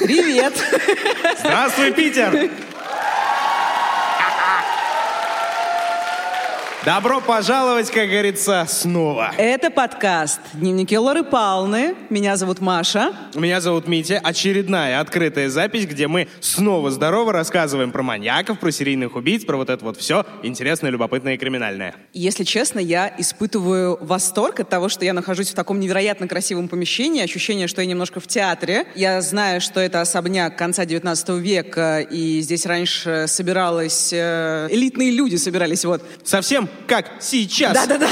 Привет! Здравствуй, Питер! Добро пожаловать, как говорится, снова. Это подкаст «Дневники Лоры Палны». Меня зовут Маша. Меня зовут Митя. Очередная открытая запись, где мы снова здорово рассказываем про маньяков, про серийных убийц, про вот это вот все интересное, любопытное и криминальное. Если честно, я испытываю восторг от того, что я нахожусь в таком невероятно красивом помещении. Ощущение, что я немножко в театре. Я знаю, что это особняк конца 19 века, и здесь раньше собиралась... э, элитные люди собирались, вот. Совсем как сейчас. Да-да-да.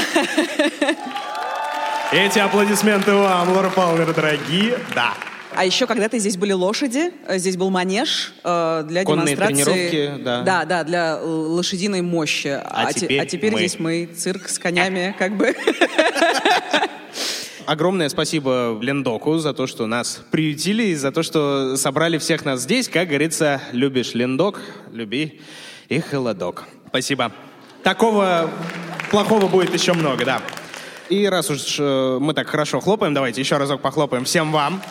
Эти аплодисменты вам, Лора Палмер, дорогие. Да. А еще когда-то здесь были лошади, э, здесь был манеж э, для Конные демонстрации. тренировки, да. Да, да, для э, лошадиной мощи. А, те- теперь а теперь мы. здесь мы цирк с конями, как бы. Огромное спасибо Лендоку за то, что нас приютили, и за то, что собрали всех нас здесь. Как говорится, любишь Лендок, люби и холодок. Спасибо. Такого плохого будет еще много, да. И раз уж э, мы так хорошо хлопаем, давайте еще разок похлопаем всем вам.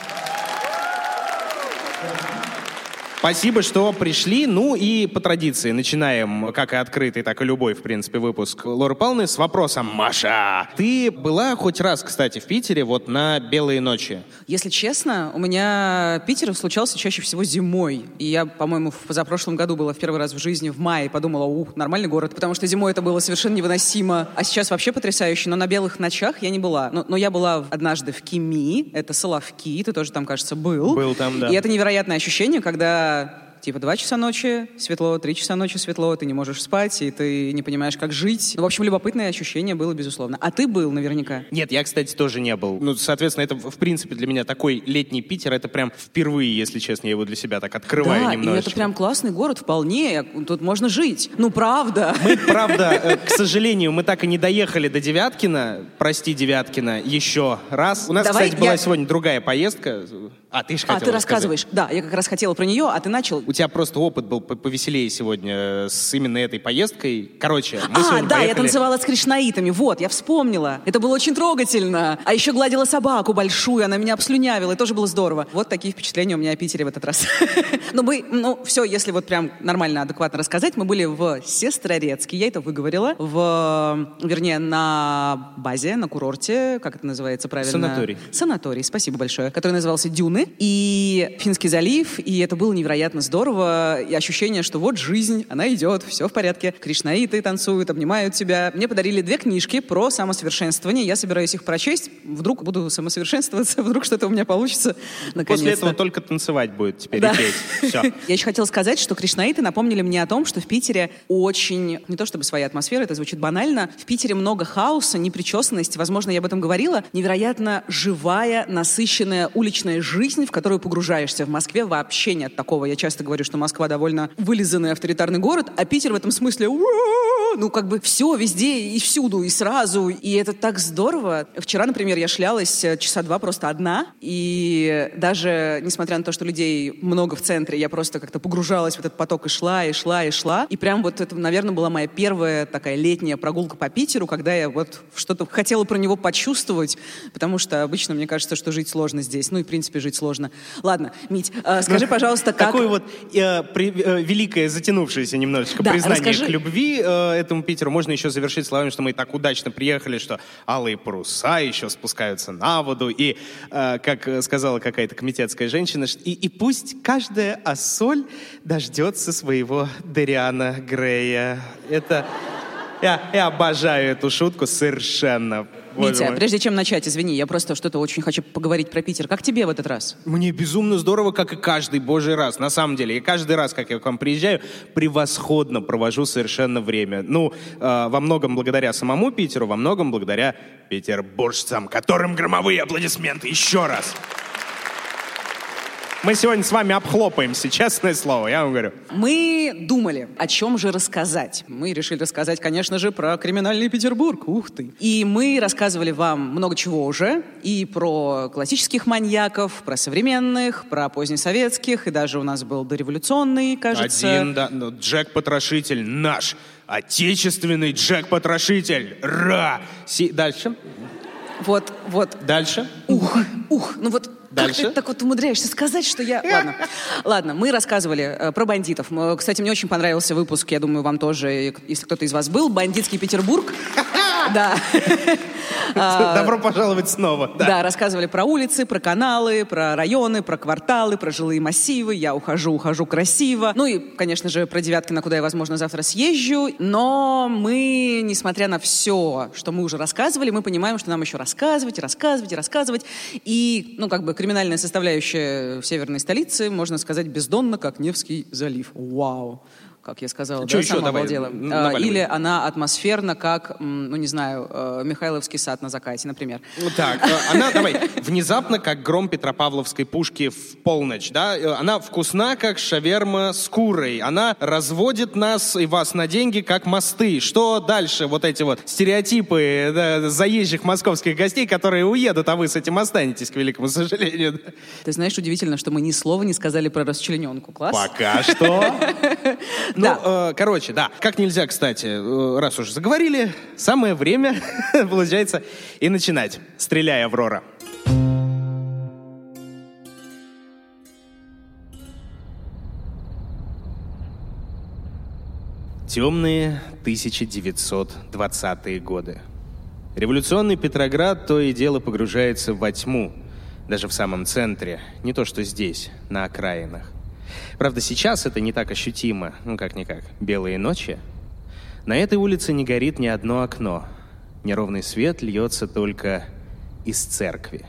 Спасибо, что пришли. Ну и по традиции начинаем, как и открытый, так и любой, в принципе, выпуск Лоры Павловны с вопросом. Маша, ты была хоть раз, кстати, в Питере вот на «Белые ночи»? Если честно, у меня Питер случался чаще всего зимой. И я, по-моему, в позапрошлом году была в первый раз в жизни в мае подумала, ух, нормальный город, потому что зимой это было совершенно невыносимо. А сейчас вообще потрясающе. Но на белых ночах я не была. Но, но я была однажды в Кими, это Соловки, ты тоже там, кажется, был. Был там, да. И это невероятное ощущение, когда uh, Типа два часа ночи светло, три часа ночи светло, ты не можешь спать, и ты не понимаешь, как жить. Ну, в общем, любопытное ощущение было, безусловно. А ты был наверняка. Нет, я, кстати, тоже не был. Ну, соответственно, это, в принципе, для меня такой летний Питер, это прям впервые, если честно, я его для себя так открываю да, и немножечко. это прям классный город, вполне. Тут можно жить. Ну, правда. Мы, правда, э, к сожалению, мы так и не доехали до Девяткина. Прости, Девяткина, еще раз. У нас, Давай кстати, была я- сегодня другая поездка. А, ты же А, хотела ты рассказываешь. Да, я как раз хотела про нее, а ты начал. У тебя просто опыт был по- повеселее сегодня э, с именно этой поездкой. Короче, мы а, да, я поехали- танцевала с кришнаитами. Вот, я вспомнила. Это было очень трогательно. А еще гладила собаку большую, она меня обслюнявила, и тоже было здорово. Вот такие впечатления у меня о Питере в этот раз. Ну, мы, ну, все, если вот прям нормально, адекватно рассказать, мы были в Сестрорецке, я это выговорила, в, вернее, на базе, на курорте, как это называется правильно? Санаторий. Санаторий, спасибо большое, который назывался «Дюны». И Финский залив, и это было невероятно здорово. И ощущение, что вот жизнь, она идет, все в порядке. Кришнаиты танцуют, обнимают тебя. Мне подарили две книжки про самосовершенствование. Я собираюсь их прочесть. Вдруг буду самосовершенствоваться, вдруг что-то у меня получится. После этого только танцевать будет теперь Да. и петь. Все. Я еще хотела сказать, что кришнаиты напомнили мне о том, что в Питере очень, не то чтобы своя атмосфера, это звучит банально, в Питере много хаоса, непричесанности, возможно, я об этом говорила, невероятно живая, насыщенная уличная жизнь, в которую погружаешься. В Москве вообще нет такого. Я часто говорю, что Москва довольно вылизанный авторитарный город, а Питер в этом смысле ну, как бы все везде и всюду, и сразу. И это так здорово. Вчера, например, я шлялась э, часа два просто одна. И даже несмотря на то, что людей много в центре, я просто как-то погружалась в этот поток и шла, и шла, и шла. И прям вот это, наверное, была моя первая такая летняя прогулка по Питеру, когда я вот что-то хотела про него почувствовать, потому что обычно мне кажется, что жить сложно здесь. Ну и, в принципе, жить сложно. Ладно, Мить, э, скажи, пожалуйста, как... Такое вот э, при- э, великое, затянувшееся немножечко Да, признание расскажи. к любви э, этому Питеру можно еще завершить словами, что мы так удачно приехали, что алые паруса еще спускаются на воду. И, э, как э, сказала какая-то комитетская женщина, и, и пусть каждая ассоль дождется своего Дериана Грея. Это... Я, я обожаю эту шутку совершенно. Боже Митя, мой. прежде чем начать, извини, я просто что-то очень хочу поговорить про Питер. Как тебе в этот раз? Мне безумно здорово, как и каждый божий раз. На самом деле, я каждый раз, как я к вам приезжаю, превосходно провожу совершенно время. Ну, э, во многом благодаря самому Питеру, во многом благодаря петербуржцам, которым громовые аплодисменты. Еще раз. Мы сегодня с вами обхлопаемся, честное слово, я вам говорю. Мы думали, о чем же рассказать. Мы решили рассказать, конечно же, про криминальный Петербург. Ух ты. И мы рассказывали вам много чего уже. И про классических маньяков, про современных, про позднесоветских. И даже у нас был дореволюционный, кажется. Один, да, ну, Джек-потрошитель наш. Отечественный Джек-потрошитель. Ра! Си... Дальше. Вот, вот. Дальше. Ух, ух. Ну вот Дальше? Как ты так вот умудряешься сказать, что я... Ладно, ладно мы рассказывали э, про бандитов. Кстати, мне очень понравился выпуск, я думаю, вам тоже, если кто-то из вас был, «Бандитский Петербург». Да. Добро пожаловать снова. Да. да, рассказывали про улицы, про каналы, про районы, про кварталы, про жилые массивы. Я ухожу, ухожу красиво. Ну и, конечно же, про Девяткино, куда я, возможно, завтра съезжу. Но мы, несмотря на все, что мы уже рассказывали, мы понимаем, что нам еще рассказывать, рассказывать, рассказывать. И, ну, как бы криминальная составляющая северной столице, можно сказать, бездонно, как Невский залив. Вау как я сказала, Что да, еще? сама Давай, обалдела. наваливай. Или она атмосферна, как, ну не знаю, э, Михайловский сад на закате, например. Ну Так, э, она, давай, внезапно, как гром Петропавловской пушки в полночь, да? Э, Она вкусна, как шаверма с курой. Она разводит нас и вас на деньги, как мосты. Что дальше? Вот эти вот стереотипы да, заезжих московских гостей, которые уедут, а вы с этим останетесь, к великому сожалению. Ты знаешь, удивительно, что мы ни слова не сказали про расчлененку. Класс? Пока что. Ну, э, короче, да. Как нельзя, кстати, э, раз уж заговорили, самое время, получается, и начинать. Стреляй, Аврора. Темные 1920-е годы. Революционный Петроград то и дело погружается во тьму, даже в самом центре, не то что здесь, на окраинах. Правда, сейчас это не так ощутимо, ну как-никак, белые ночи. На этой улице не горит ни одно окно. Неровный свет льется только из церкви.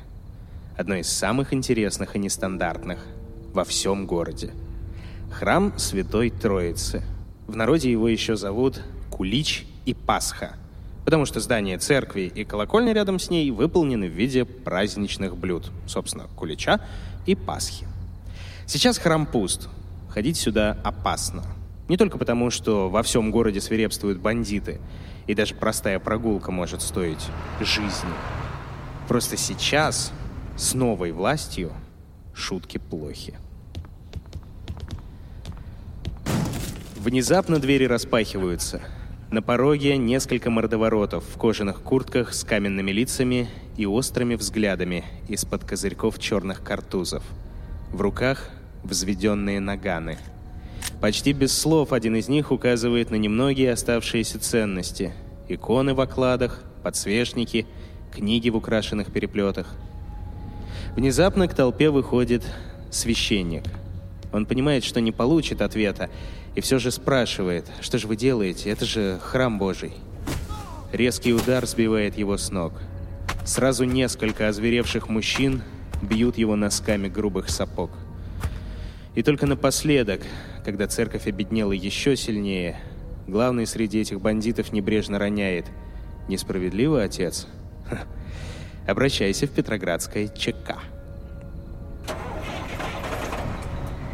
Одной из самых интересных и нестандартных во всем городе. Храм Святой Троицы. В народе его еще зовут Кулич и Пасха, потому что здание церкви и колокольня рядом с ней выполнены в виде праздничных блюд, собственно, кулича и Пасхи. Сейчас храм пуст. Ходить сюда опасно. Не только потому, что во всем городе свирепствуют бандиты, и даже простая прогулка может стоить жизни. Просто сейчас с новой властью шутки плохи. Внезапно двери распахиваются. На пороге несколько мордоворотов в кожаных куртках с каменными лицами и острыми взглядами из-под козырьков черных картузов. В руках взведенные наганы. Почти без слов один из них указывает на немногие оставшиеся ценности. Иконы в окладах, подсвечники, книги в украшенных переплетах. Внезапно к толпе выходит священник. Он понимает, что не получит ответа, и все же спрашивает, что же вы делаете, это же храм Божий. Резкий удар сбивает его с ног. Сразу несколько озверевших мужчин бьют его носками грубых сапог. И только напоследок, когда церковь обеднела еще сильнее, главный среди этих бандитов небрежно роняет «Несправедливо, отец? Ха, Обращайся в Петроградское ЧК».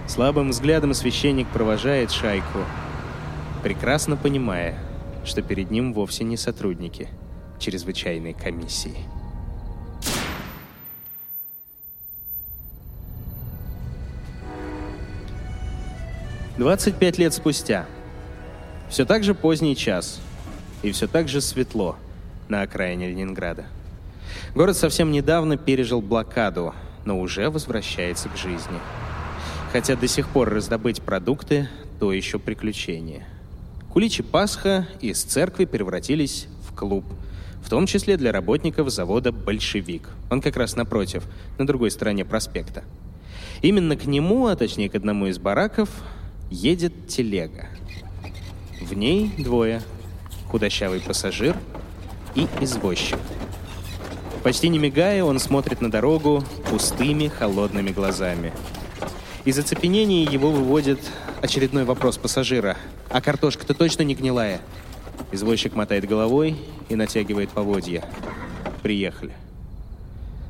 Слабым взглядом священник провожает шайку, прекрасно понимая, что перед ним вовсе не сотрудники чрезвычайной комиссии. Двадцать пять лет спустя. Все так же поздний час. И все так же светло на окраине Ленинграда. Город совсем недавно пережил блокаду, но уже возвращается к жизни. Хотя до сих пор раздобыть продукты – то еще приключение. Куличи Пасха из церкви превратились в клуб, в том числе для работников завода «Большевик». Он как раз напротив, на другой стороне проспекта. Именно к нему, а точнее к одному из бараков, едет телега. В ней двое – худощавый пассажир и извозчик. Почти не мигая, он смотрит на дорогу пустыми, холодными глазами. Из оцепенения его выводит очередной вопрос пассажира. «А картошка-то точно не гнилая?» Извозчик мотает головой и натягивает поводья. «Приехали».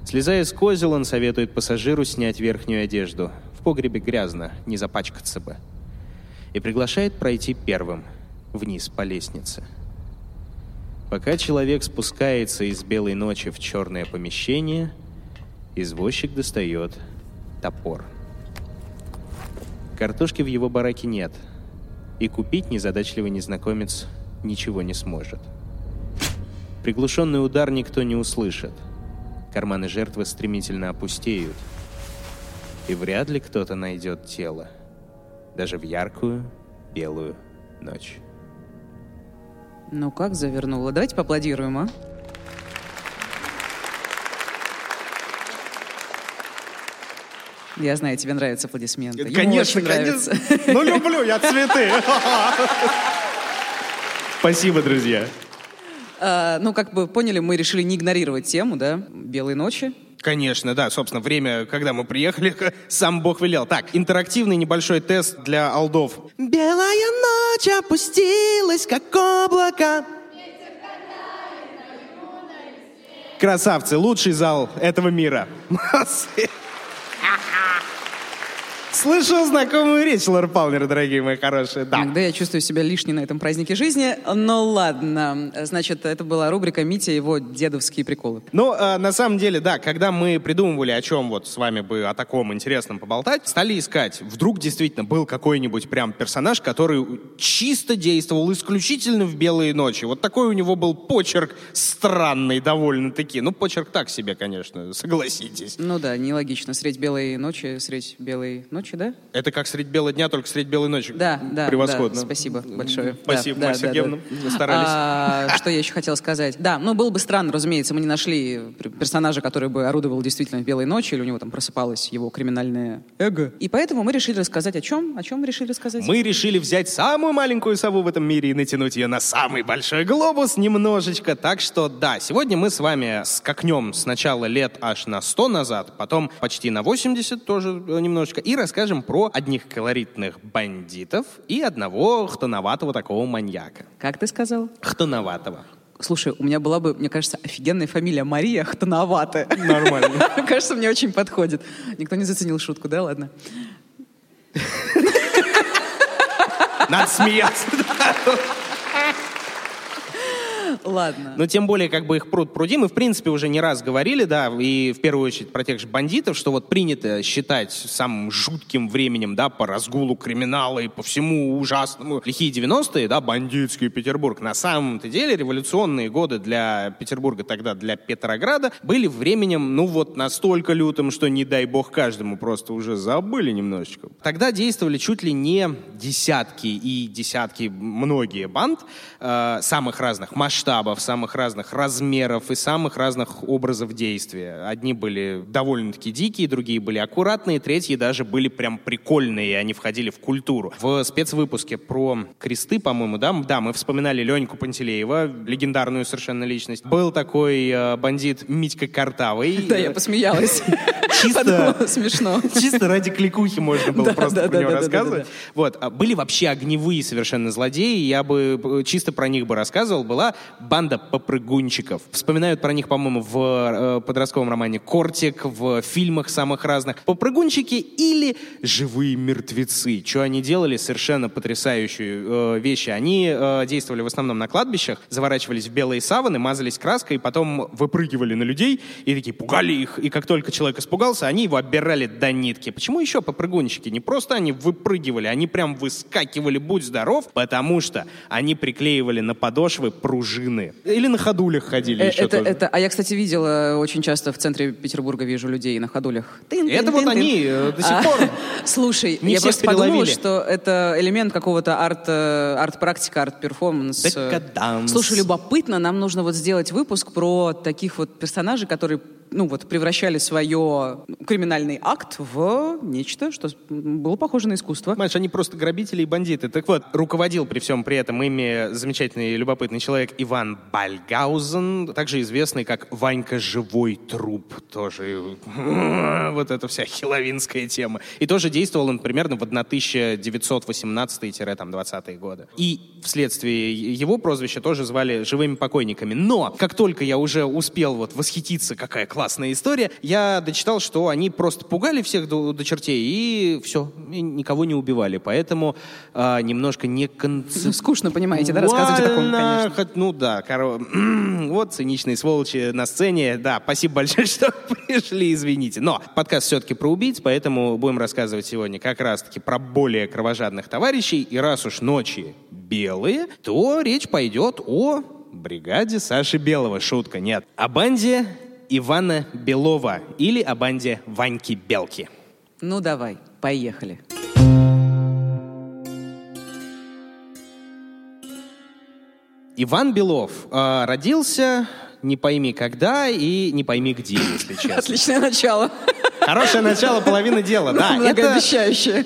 Слезая с козел, он советует пассажиру снять верхнюю одежду. В погребе грязно, не запачкаться бы. И приглашает пройти первым, вниз по лестнице. Пока человек спускается из белой ночи в черное помещение, извозчик достает топор. Картошки в его бараке нет, и купить незадачливый незнакомец ничего не сможет. Приглушенный удар никто не услышит. Карманы жертвы стремительно опустеют. И вряд ли кто-то найдет тело. Даже в яркую белую ночь. Ну как завернула? Давайте поаплодируем, а? Я знаю, тебе нравятся аплодисменты. Ему Конечно, очень конечно. нравится. Ну, люблю я цветы. Спасибо, друзья. А, Ну, как бы поняли, мы решили не игнорировать тему, да? Белые ночи. Конечно, да. Собственно, время, когда мы приехали, сам Бог велел. Так, интерактивный небольшой тест для алдов. Белая ночь опустилась, как облако. Красавцы, лучший зал этого мира. Молодцы. Слышу знакомую речь, Лор Палмер, дорогие мои хорошие. Да. Иногда я чувствую себя лишней на этом празднике жизни. Но ладно. Значит, это была рубрика «Митя и его дедовские приколы». Ну, э, на самом деле, да, когда мы придумывали, о чем вот с вами бы о таком интересном поболтать, стали искать. Вдруг действительно был какой-нибудь прям персонаж, который чисто действовал исключительно в белые ночи. Вот такой у него был почерк странный довольно-таки. Ну, почерк так себе, конечно, согласитесь. Ну да, нелогично. Средь белой ночи, средь белой ночи, да? Это как средь бела дня, только средь белой ночи. Да, да. Превосходно. да, спасибо большое. Спасибо, Да, Марья да, да, Сергеевна. да. Вы старались. А, что я еще хотела сказать? Да, ну было бы странно, разумеется, мы не нашли пер- персонажа, который бы орудовал действительно в белой ночи, или у него там просыпалось его криминальное эго. И поэтому мы решили рассказать о чем? О чем мы решили рассказать? Мы решили взять самую маленькую сову в этом мире и натянуть ее на самый большой глобус немножечко. Так что да, сегодня мы с вами скакнем сначала лет аж на 100 назад, потом почти на 80 тоже э, немножечко, и расскажем про одних колоритных бандитов и одного хтоноватого такого маньяка. Как ты сказал? Хтоноватого. Слушай, у меня была бы, мне кажется, офигенная фамилия Мария Хтоноватая. Нормально. Кажется, мне очень подходит. Никто не заценил шутку, да? Ладно. Надо смеяться. Ладно. Но тем более, как бы их пруд пруди. Мы, в принципе, уже не раз говорили, да, и в первую очередь про тех же бандитов, что вот принято считать самым жутким временем, да, по разгулу криминала и по всему ужасному. Лихие 90-е, да, бандитский Петербург. На самом-то деле революционные годы для Петербурга, тогда для Петрограда, были временем, ну вот, настолько лютым, что, не дай бог, каждому просто уже забыли немножечко. Тогда действовали чуть ли не десятки и десятки, многие банд э, самых разных масштабов, самых разных размеров и самых разных образов действия. Одни были довольно-таки дикие, другие были аккуратные, третьи даже были прям прикольные, и они входили в культуру. В спецвыпуске про кресты, по-моему, да, да, мы вспоминали Леньку Пантелеева, легендарную совершенно личность. Был такой э, бандит Митька Картавый. Да, я посмеялась. Чисто- смешно. Чисто ради кликухи можно было просто про него рассказывать. Вот. А Были вообще огневые совершенно злодеи, я бы э, чисто про них бы рассказывал. Была банда попрыгунчиков. Вспоминают про них, по-моему, в э, подростковом романе «Кортик», в фильмах самых разных. Попрыгунчики или живые мертвецы. Что они делали? Совершенно потрясающие э, вещи. Они э, действовали в основном на кладбищах, заворачивались в белые саваны, мазались краской, потом выпрыгивали на людей и такие пугали их. И как только человек испугался, они его оббирали до нитки. Почему еще попрыгунчики? Не просто они выпрыгивали, они прям выскакивали, будь здоров, потому что они приклеивали на подошвы пружины. Или на ходулях ходили Э, еще Это, тоже. это, а я, кстати, видела очень часто в центре Петербурга вижу людей на ходулях. Это вот они э, до сих А, пор. Слушай, Не я просто подумала, переловили. что это элемент какого-то арт, э, арт-практика, арт-перформанс. Декаданс. Слушай, любопытно, нам нужно вот сделать выпуск про таких вот персонажей, которые ну вот превращали свое криминальный акт в нечто, что было похоже на искусство. Понимаешь, они просто грабители и бандиты. Так вот, руководил при всем при этом ими замечательный и любопытный человек Иван Бальгаузен, также известный как Ванька Живой Труп. Тоже вот эта вся хиловинская тема. И тоже действовал он примерно в 1918-20 годы. И вследствие его прозвища тоже звали «живыми покойниками». Но как только я уже успел вот восхититься, какая классная история, я дочитал, что они просто пугали всех до, до чертей и все, и никого не убивали. Поэтому а, немножко не концептуально... Скучно, понимаете, да, рассказывать о таком, конечно. Хоть, ну да, коро... вот циничные сволочи на сцене. Да, спасибо большое, что пришли, извините. Но подкаст все-таки про убийц, поэтому будем рассказывать сегодня как раз-таки про более кровожадных товарищей. И раз уж ночи белые, то речь пойдет о бригаде Саши Белого. Шутка, нет. О банде Ивана Белова или о банде Ваньки Белки. Ну давай, поехали. Иван Белов э, родился не пойми когда и не пойми где, если честно. Отличное начало. Хорошее начало, половина дела, да. Это,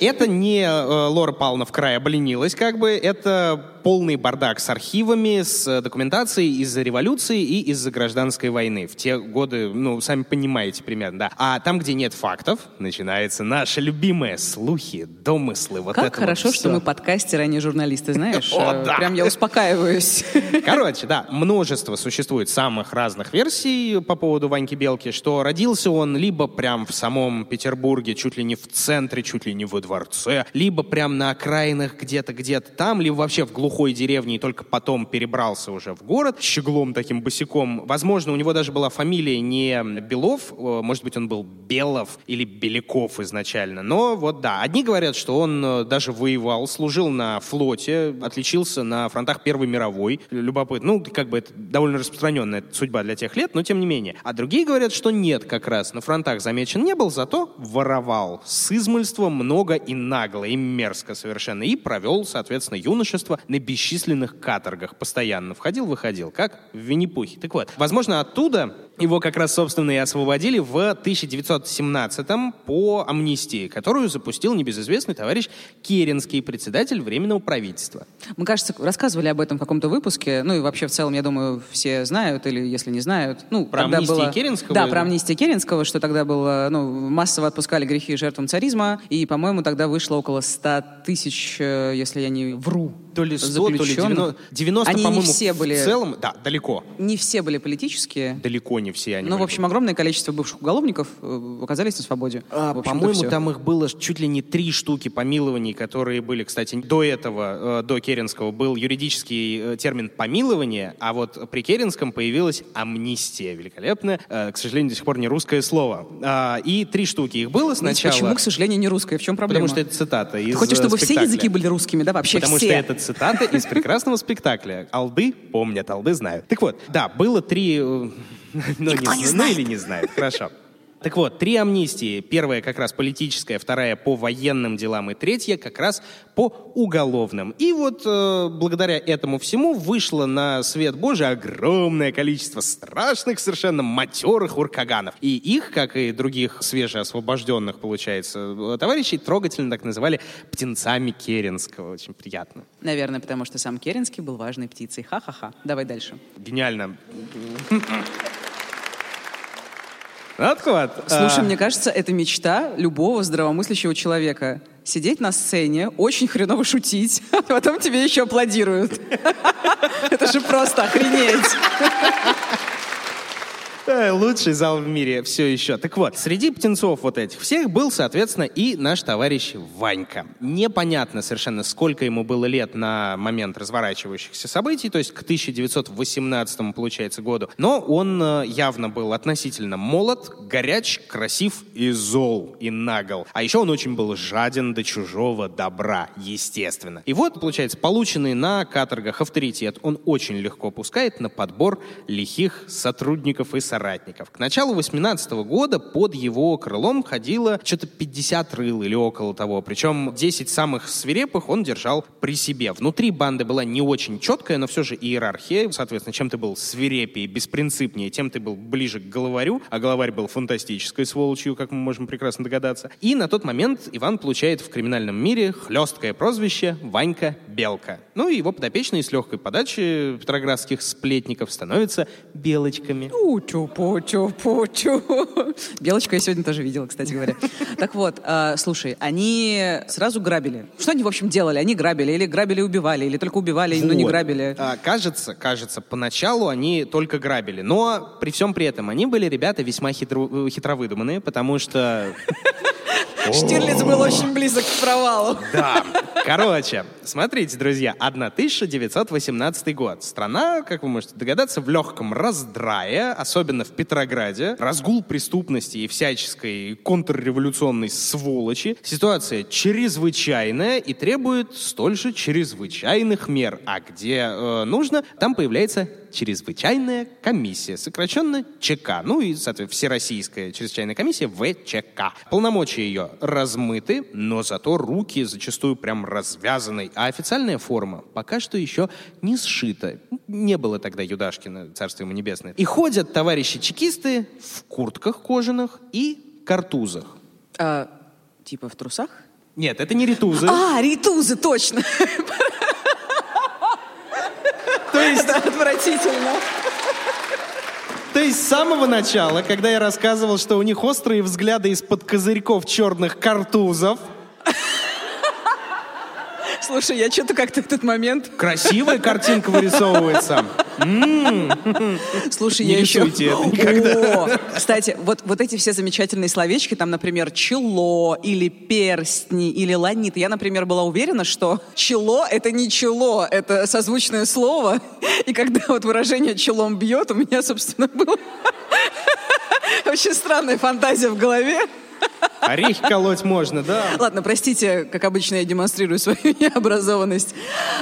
это не э, Лора Павловна в край обленилась, как бы. Это полный бардак с архивами, с документацией из-за революции и из-за гражданской войны. В те годы, ну, сами понимаете примерно, да. А там, где нет фактов, начинается наше любимое слухи, домыслы. Вот как это хорошо, вот что мы подкастеры, а не журналисты, знаешь? О, Э, да. Прям я успокаиваюсь. Короче, да, множество существует самых разных версий по поводу Ваньки Белки, что родился он либо прям в самом Петербурге, чуть ли не в центре, чуть ли не во дворце, либо прям на окраинах где-то, где-то там, либо вообще в глухой деревне и только потом перебрался уже в город щеглом таким босиком. Возможно, у него даже была фамилия не Белов, э, может быть, он был Белов или Беляков изначально. Но вот да, одни говорят, что он э, даже воевал, служил на флоте, отличился на фронтах Первой мировой. Любопытно. Ну, как бы это довольно распространенная судьба для тех лет, но тем не менее. А другие говорят, что нет как раз. На фронтах замечен не был, зато воровал. С измольства много и нагло, и мерзко совершенно. И провел, соответственно, юношество на бесчисленных каторгах. Постоянно входил-выходил, как в Винни-Пухе. Так вот, возможно, оттуда его как раз, собственно, и освободили в 1917-м по амнистии, которую запустил небезызвестный товарищ Керенский, председатель Временного правительства. Мы, кажется, рассказывали об этом в каком-то выпуске. Ну и вообще в целом, я думаю, все знают или если не знают. Ну, Про тогда амнистию было- Керенского? Да, про амнистию Керенского, что тогда было, ну, массово отпускали грехи жертвам царизма. И, по-моему, тогда вышло около 100 тысяч, э, если я не вру, То ли 100, то ли заключенных. 90, 90 Они не по-моему, все были- в целом, да, далеко. Не все были политические. Далеко не все они Ну, в общем, огромное количество бывших уголовников э, оказались на свободе. А, По-моему, там их было чуть ли не три штуки помилований, которые были, кстати, до этого, э, до Керенского, был юридический э, термин помилование, а вот при Керенском появилась амнистия. Великолепно. Э, К сожалению, до сих пор не русское слово. А, И три штуки их было сначала. Почему, к сожалению, не русская? В чем проблема? Потому что это цитата из Ты хочешь, чтобы все спектакля. языки были русскими, да? Вообще Потому все. что это цитата из прекрасного спектакля. Алды помнят, алды знают. Так вот, да, было три... э, Ну, Никто не зна- знает. Ну или не знает, хорошо. Так вот, три амнистии. Первая как раз политическая, вторая по военным делам и третья как раз по уголовным. И вот э, благодаря этому всему вышло на свет Божий огромное количество страшных совершенно матерых уркаганов. И их, как и других свежеосвобожденных, получается, э, товарищей, трогательно так называли птенцами Керенского. Очень приятно. Наверное, потому что сам Керенский был важной птицей. Ха-ха-ха. Давай дальше. Гениально. Вот. Слушай, А, мне кажется, это мечта любого здравомыслящего человека. Сидеть на сцене, очень хреново шутить, а потом тебе еще аплодируют. Это же просто охренеть. Э, Лучший зал в мире все еще. Так вот, среди птенцов вот этих всех был, соответственно, и наш товарищ Ванька. Непонятно совершенно, сколько ему было лет на момент разворачивающихся событий, то есть к 1918, получается, году. Но он э, явно был относительно молод, горяч, красив и зол, и нагл. А еще он очень был жаден до чужого добра, естественно. И вот, получается, полученный на каторгах авторитет он очень легко пускает на подбор лихих сотрудников и соратников. К началу 18 года под его крылом ходило что-то 50 рыл или около того. Причем 10 самых свирепых он держал при себе. Внутри банды была не очень четкая, но все же иерархия. Соответственно, чем ты был свирепее, беспринципнее, тем ты был ближе к главарю. А главарь был фантастической сволочью, как мы можем прекрасно догадаться. И на тот момент Иван получает в криминальном мире хлесткое прозвище Ванька Белка. Ну и его подопечные с легкой подачи петроградских сплетников становятся белочками. Путю, Путю. Белочку я сегодня тоже видела, кстати говоря. Так вот, э, слушай, они сразу грабили. Что они, в общем, делали? Они грабили или грабили и убивали, или только убивали, но не Вот. грабили? А, кажется, кажется, поначалу они только грабили. Но при всем при этом они были ребята весьма хитро- хитровыдуманные, потому что... Штирлиц был очень близок к провалу. Да. Короче, смотрите, друзья, 1918 год. Страна, как вы можете догадаться, в легком раздрае, особенно в Петрограде. Разгул преступности и всяческой контрреволюционной сволочи. Ситуация чрезвычайная и требует столь же чрезвычайных мер. А где э, нужно, там появляется чрезвычайная комиссия, сокращенно ЧК. Ну и, соответственно, Всероссийская чрезвычайная комиссия ВЧК. Полномочия ее размыты, но зато руки зачастую прям развязаны. А официальная форма пока что еще не сшита. Не было тогда Юдашкина, царство ему небесное. И ходят товарищи чекисты в куртках кожаных и картузах. А, типа в трусах? Нет, это не ритузы. А, ритузы, точно. То есть Это отвратительно. То есть с самого начала, когда я рассказывал, что у них острые взгляды из-под козырьков черных картузов, Слушай, я что-то как-то в этот момент... красивая картинка вырисовывается. Слушай, я еще... О, кстати, вот, вот эти все замечательные словечки, там, например, чело, или перстни, или ланиты. Я, например, была уверена, что чело — это не чело, это созвучное слово. И когда вот выражение челом бьет, у меня, собственно, была очень странная фантазия в голове. Орехи колоть можно, да. Ладно, простите, как обычно я демонстрирую свою необразованность,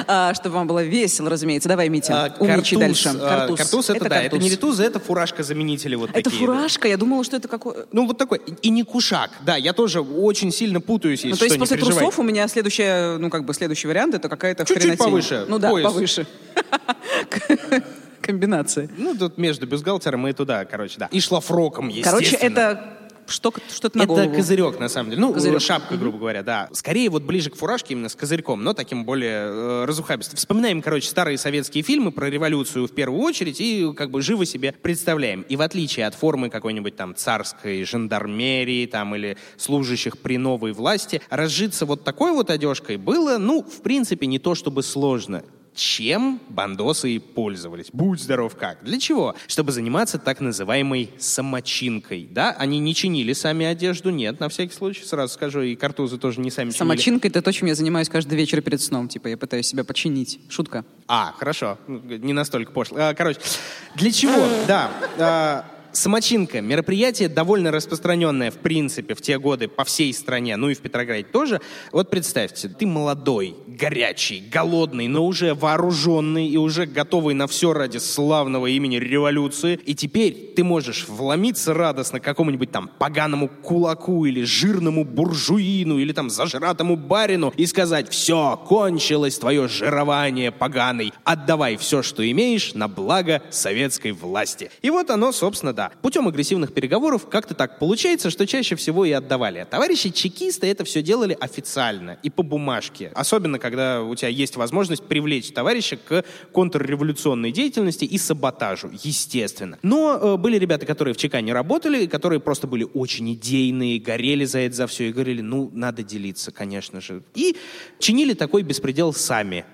а, чтобы вам было весело, разумеется. Давай, Митя, А, умничай дальше. а, Картуз это, да, это картуз. не ритузы, это фуражка-заменители вот Это такие. да. фуражка, я думала, что это какой... Ну, вот такой. И не кушак. Да, я тоже очень сильно путаюсь, если Ну, то есть что, после трусов у меня следующая, ну, как бы следующий вариант это какая-то Чуть-чуть хренотень. повыше, Ну да, пояс. повыше. Комбинация. Ну, тут между бюстгальтером и туда, короче, да. И шлафроком, естественно. Короче, это что, что-то на Это голову. козырек, на самом деле. Ну, Козырек. шапка, грубо говоря, да. Скорее вот ближе к фуражке именно с козырьком, но таким более э, разухабистым. Вспоминаем, короче, старые советские фильмы про революцию в первую очередь и как бы живо себе представляем. И в отличие от формы какой-нибудь там царской жандармерии там или служащих при новой власти, разжиться вот такой вот одежкой было, ну, в принципе, не то чтобы сложно. Чем бандосы и пользовались? Будь здоров как. Для чего? Чтобы заниматься так называемой самочинкой. Да, они не чинили сами одежду, нет, на всякий случай, сразу скажу, и картузы тоже не сами чинили. Самочинкой это то, чем я занимаюсь каждый вечер перед сном. Типа я пытаюсь себя починить. Шутка. А, хорошо, не настолько пошло. А, короче, для чего? Да. Самочинка. Мероприятие довольно распространенное, в принципе, в те годы по всей стране, ну и в Петрограде тоже. Вот представьте, ты молодой, горячий, голодный, но уже вооруженный и уже готовый на все ради славного имени революции. И теперь ты можешь вломиться радостно какому-нибудь там поганому кулаку или жирному буржуину или там зажратому барину и сказать «Все, кончилось твое жирование поганый, отдавай все, что имеешь, на благо советской власти». И вот оно, собственно, да. Путем агрессивных переговоров как-то так получается, что чаще всего и отдавали. А товарищи чекисты это все делали официально и по бумажке. Особенно, когда у тебя есть возможность привлечь товарища к контрреволюционной деятельности и саботажу, естественно. Но э, были ребята, которые в ЧК не работали, которые просто были очень идейные, горели за это, за все, и говорили, ну, надо делиться, конечно же. И чинили такой беспредел сами.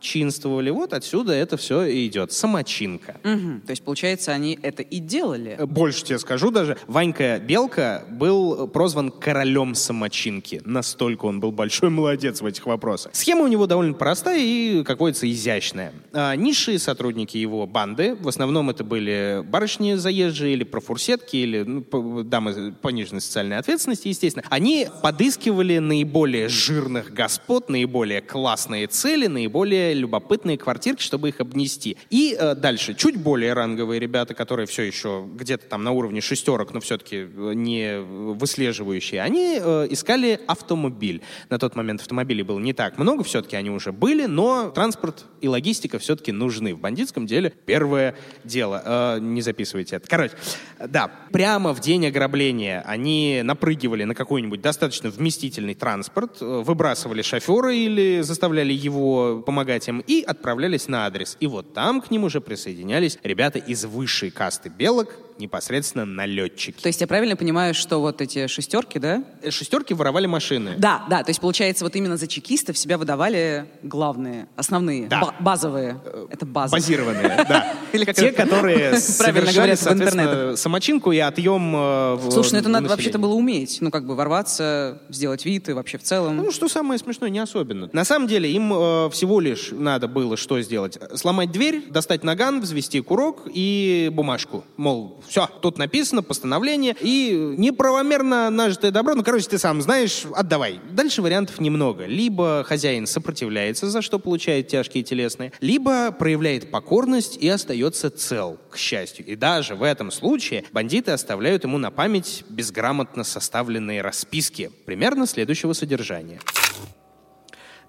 Самочинствовали. Вот отсюда это все и идет. Самочинка. Мгм. То есть, получается, они это и делали. Э, Больше тебе скажу даже. Ванька Белка был прозван королем самочинки. Настолько он был большой молодец в этих вопросах. Схема у него довольно простая и, как водится, изящная. А, низшие сотрудники его банды, в основном это были барышни заезжие или профурсетки, или ну, дамы пониженной социальной ответственности, естественно, они подыскивали наиболее жирных господ, наиболее классные цели, наиболее любопытные квартирки, чтобы их обнести. И э, дальше, чуть более ранговые ребята, которые все еще где-то там на уровне шестерок, но все-таки не выслеживающие, они э, искали автомобиль. На тот момент автомобилей было не так много, все-таки они уже были, но транспорт и логистика все-таки нужны. В бандитском деле первое дело. Э, не записывайте это. Короче, да, прямо в день ограбления они напрыгивали на какой-нибудь достаточно вместительный транспорт, э, выбрасывали шофера или заставляли его помогать проклятием и отправлялись на адрес. И вот там к ним уже присоединялись ребята из высшей касты белок, непосредственно налетчики. То есть я правильно понимаю, что вот эти шестерки, да? Э, Шестерки воровали машины. Да, да, то есть получается вот именно за чекистов себя выдавали главные, основные, Да. ба- базовые. Это база. Базированные, да. Или как Те, которые совершали, соответственно, самочинку и отъем э, Слушай, ну это надо вообще-то было уметь. Ну как бы ворваться, сделать вид и вообще в целом. Ну, что самое смешное, не особенно. На самом деле, им э, всего лишь надо было что сделать? Сломать дверь, достать наган, взвести курок и бумажку. Мол, все, тут написано, постановление, и неправомерно нажитое добро, ну, короче, ты сам знаешь, отдавай. Дальше вариантов немного. Либо хозяин сопротивляется, за что получает тяжкие телесные, либо проявляет покорность и остается цел, к счастью. И даже в этом случае бандиты оставляют ему на память безграмотно составленные расписки, примерно следующего содержания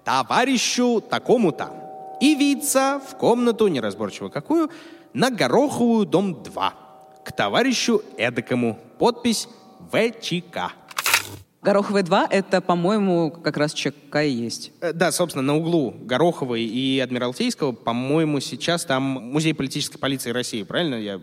товарищу такому-то. Явиться в комнату, неразборчиво какую, на Гороховую, дом 2. К товарищу эдакому. Подпись ВЧК. Гороховая 2 это, по-моему, как раз ЧК и есть. Э, Да, собственно, на углу Гороховой и Адмиралтейского, по-моему, сейчас там музей политической полиции России, правильно? Я,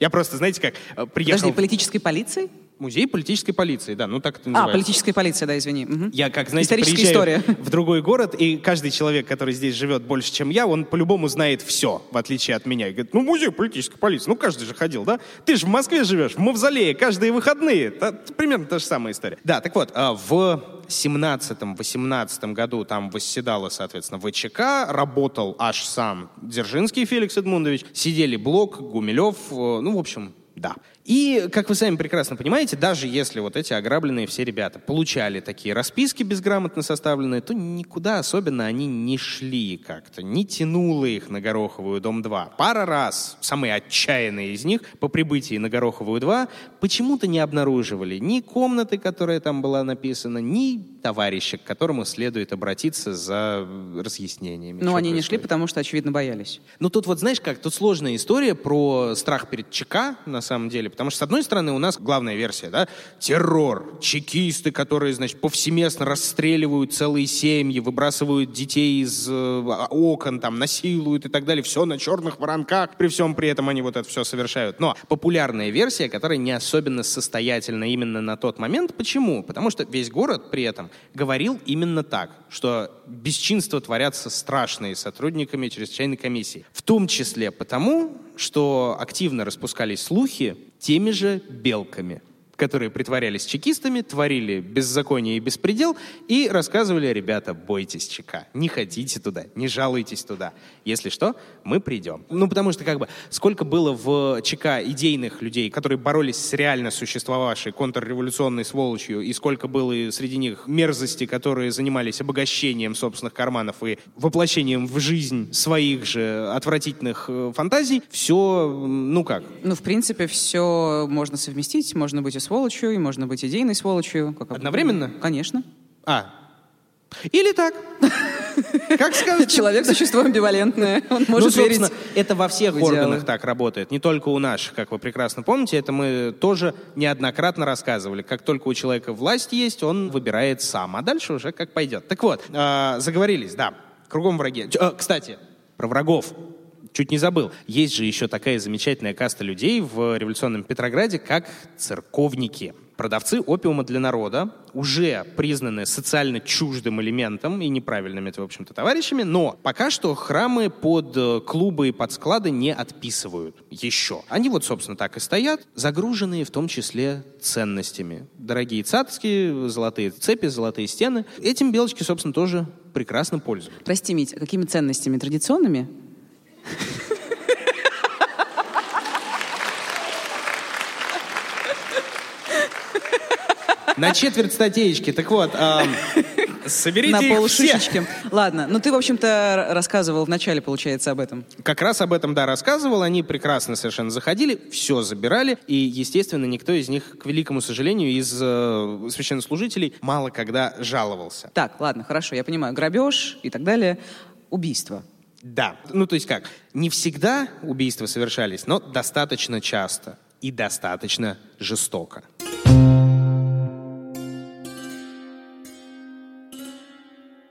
я просто, знаете как, э, приехал... Подожди, политической полиции? Музей политической полиции, да, ну так это А, называется. политическая полиция, да, извини. Мгм. Я, как, знаете, Историческая история. в другой город, и каждый человек, который здесь живет больше, чем я, он по-любому знает все, в отличие от меня. И говорит, ну, музей политической полиции, ну, каждый же ходил, да? Ты же в Москве живешь, в Мавзолее, каждые выходные. Та- примерно та же самая история. Да, так вот, а, в 17-18 году там восседала, соответственно, ВЧК, работал аж сам Дзержинский Феликс Эдмундович, сидели Блок, Гумилев, э, ну, в общем, да. И, как вы сами прекрасно понимаете, даже если вот эти ограбленные все ребята получали такие расписки безграмотно составленные, то никуда особенно они не шли как-то, не тянуло их на Гороховую, дом 2. Пара раз самые отчаянные из них по прибытии на Гороховую 2 почему-то не обнаруживали ни комнаты, которая там была написана, ни товарища, к которому следует обратиться за разъяснениями. Но они не шли, происходит. потому что, очевидно, боялись. Ну, тут вот, знаешь как, тут сложная история про страх перед ЧК, на самом деле, потому что, с одной стороны, у нас главная версия, да, террор, чекисты, которые, значит, повсеместно расстреливают целые семьи, выбрасывают детей из э, окон, там, насилуют и так далее, все на черных воронках, при всем при этом они вот это все совершают. Но популярная версия, которая не особенно состоятельна именно на тот момент, почему? Потому что весь город при этом говорил именно так, что бесчинства творятся страшные сотрудниками чрезвычайной комиссии. В том числе потому, что активно распускались слухи теми же белками которые притворялись чекистами, творили беззаконие и беспредел и рассказывали, ребята, бойтесь ЧК, не ходите туда, не жалуйтесь туда. Если что, мы придем. Ну, потому что как бы сколько было в ЧК идейных людей, которые боролись с реально существовавшей контрреволюционной сволочью, и сколько было среди них мерзости, которые занимались обогащением собственных карманов и воплощением в жизнь своих же отвратительных э, фантазий, все, ну как, Ну, в принципе, все можно совместить. Можно быть сволочью, и можно быть идейной сволочью. Как Одновременно? Конечно. А. Или так. Как скажете. Человек – существо амбивалентное. Он Ну, может верить. собственно, это во всех идеалы. органах так работает, не только у наших, как вы прекрасно помните, это мы тоже неоднократно рассказывали. Как только у человека власть есть, он выбирает сам, а дальше уже как пойдет. Так вот, э, заговорились, да, кругом враги. Э, Кстати, про врагов. Чуть не забыл. Есть же еще такая замечательная каста людей в революционном Петрограде, как церковники. Продавцы опиума для народа уже признаны социально чуждым элементом и неправильными, это, в общем-то, товарищами, но пока что храмы под э, клубы и под склады не отписывают еще. Они вот, собственно, так и стоят, загруженные в том числе ценностями. Дорогие цацки, золотые цепи, золотые стены. Этим белочки, собственно, тоже прекрасно пользуются. Прости, Мить, а какими ценностями? Традиционными? На четверть статейки. Так вот, ам, соберите На их все. Ладно, ну ты, в общем-то, рассказывал в начале, получается, об этом. Как раз об этом, да, рассказывал. Они прекрасно совершенно заходили, все забирали. И, естественно, никто из них, к великому сожалению, из э, священнослужителей мало когда жаловался. Так, ладно, хорошо, я понимаю. Грабеж и так далее. Убийство. Да, ну то есть как, не всегда убийства совершались, но достаточно часто и достаточно жестоко.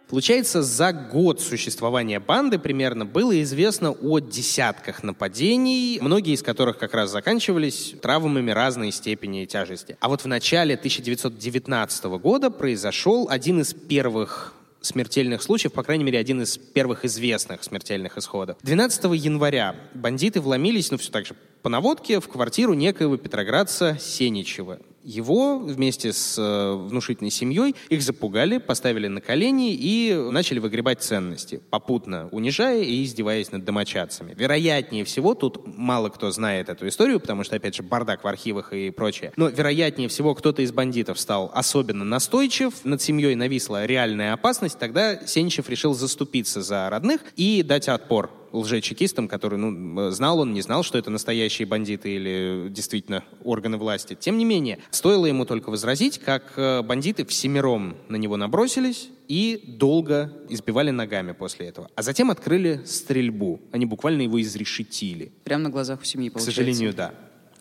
Получается, за год существования банды примерно было известно о десятках нападений, многие из которых как раз заканчивались травмами разной степени тяжести. А вот в начале 1919 года произошел один из первых смертельных случаев, по крайней мере, один из первых известных смертельных исходов. 12 января бандиты вломились, ну все так же по наводке, в квартиру некоего петроградца Сеничева. Его вместе с э, внушительной семьей их запугали, поставили на колени и начали выгребать ценности, попутно унижая и издеваясь над домочадцами. Вероятнее всего, тут мало кто знает эту историю, потому что, опять же, бардак в архивах и прочее. Но вероятнее всего, кто-то из бандитов стал особенно настойчив, над семьей нависла реальная опасность, тогда Сенчев решил заступиться за родных и дать отпор лжечекистом, который, ну, знал он, не знал, что это настоящие бандиты или действительно органы власти. Тем не менее, стоило ему только возразить, как э, бандиты всемиром на него набросились и долго избивали ногами после этого. А затем открыли стрельбу. Они буквально его изрешетили. Прямо на глазах у семьи, К получается. сожалению, да.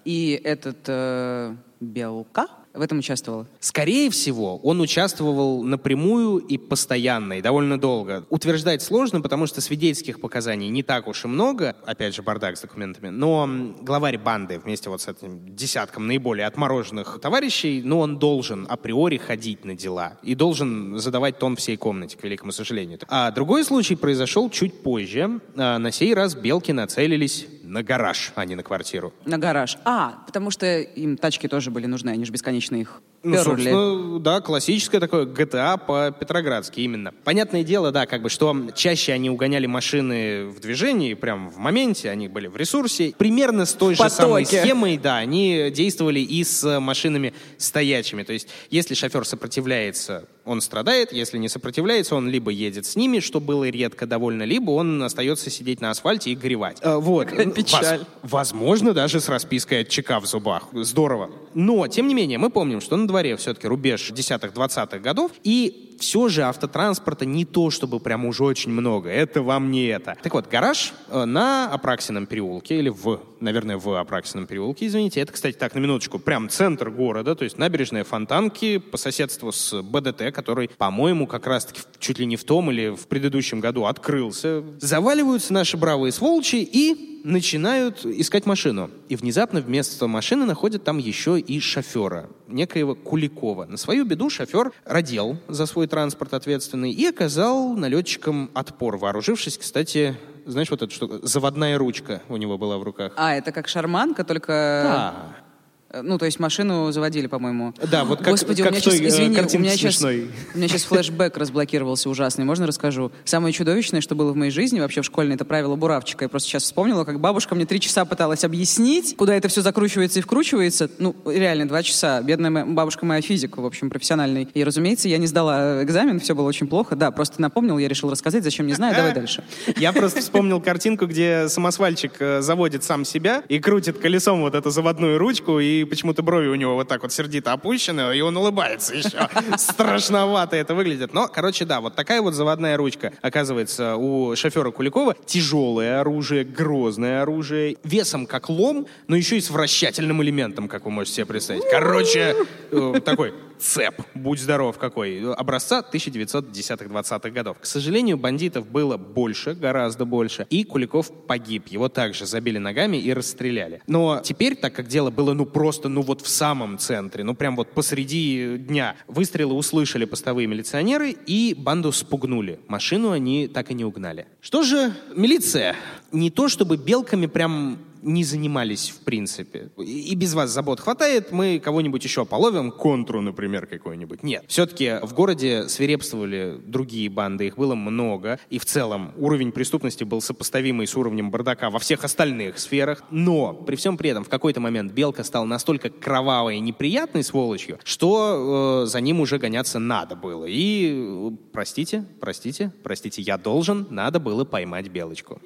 И этот э, Белка в этом участвовал? Скорее всего, он участвовал напрямую и постоянно, и довольно долго. Утверждать сложно, потому что свидетельских показаний не так уж и много, опять же, бардак с документами, но главарь банды вместе вот с этим десятком наиболее отмороженных товарищей, ну, он должен априори ходить на дела и должен задавать тон всей комнате, к великому сожалению. А другой случай произошел чуть позже. А, На сей раз белки нацелились на гараж, а не на квартиру. На гараж. А, потому что им тачки тоже были нужны, они же бесконечно их Ну, перли. собственно, да, классическое такое GTA по-петроградски именно. Понятное дело, да, как бы, что чаще они угоняли машины в движении, прям в моменте, они были в ресурсе. Примерно с той же самой потоке. схемой, да, они действовали и с машинами стоячими. То есть, если шофер сопротивляется, он страдает, если не сопротивляется, он либо едет с ними, что было редко довольно, либо он остается сидеть на асфальте и горевать. Э, Вот. печаль. Воз- Возможно, даже с распиской от ЧК в зубах. Здорово. Но, тем не менее, мы помним, что на дворе все-таки рубеж 10-20-х годов, и все же автотранспорта не то, чтобы прям уже очень много. Это вам не это. Так вот, гараж э, на Апраксином переулке, или в, наверное, в Апраксином переулке, извините. Это, кстати, так, на минуточку, прям центр города, то есть набережная Фонтанки по соседству с БДТ, который, по-моему, как раз-таки чуть ли не в том или в предыдущем году открылся. Заваливаются наши бравые сволочи и начинают искать машину. И внезапно вместо машины находят там еще и шофера, некоего Куликова. На свою беду шофер родил за свой транспорт ответственный и оказал налетчикам отпор, вооружившись, кстати, знаешь, вот эта штука, заводная ручка у него была в руках. А, это как шарманка, только... Да. Э, Ну, то есть машину заводили, по-моему. Да, вот как- Господи, как у меня в той, сейчас, э, извини, у меня сейчас, смешной. у меня сейчас флешбэк разблокировался ужасный. Можно расскажу? Самое чудовищное, что было в моей жизни вообще в школьной, это правило буравчика. Я просто сейчас вспомнила, как бабушка мне три часа пыталась объяснить, куда это все закручивается и вкручивается. Ну, реально, два часа. Бедная моя- бабушка моя физик, в общем, профессиональный. И, разумеется, я не сдала экзамен, все было очень плохо. Да, просто напомнил, я решил рассказать, зачем не знаю. Давай дальше. Я просто вспомнил картинку, где самосвальчик э, заводит сам себя и крутит колесом вот эту заводную ручку, и почему-то брови у него вот так вот сердито опущены, и он улыбается еще. Страшновато это выглядит. Но, короче, да, вот такая вот заводная ручка. Оказывается, у шофера Куликова тяжелое оружие, грозное оружие, весом как лом, но еще и с вращательным элементом, как вы можете себе представить. Короче, э, такой цеп, будь здоров какой, образца 1910-20-х годов. К сожалению, бандитов было больше, гораздо больше, и Куликов погиб. Его также забили ногами и расстреляли. Но теперь, так как дело было ну просто, ну вот в самом центре, ну прям вот посреди дня, выстрелы услышали постовые милиционеры и банду спугнули. Машину они так и не угнали. Что же милиция? Не то чтобы белками прям не занимались, в принципе. И без вас забот хватает, мы кого-нибудь еще половим, контру, например, какой-нибудь. Нет. Все-таки в городе свирепствовали другие банды, их было много, и в целом уровень преступности был сопоставимый с уровнем бардака во всех остальных сферах. Но при всем при этом в какой-то момент Белка стал настолько кровавой и неприятной сволочью, что э, за ним уже гоняться надо было. И, э, простите, простите, простите, я должен, надо было поймать Белочку.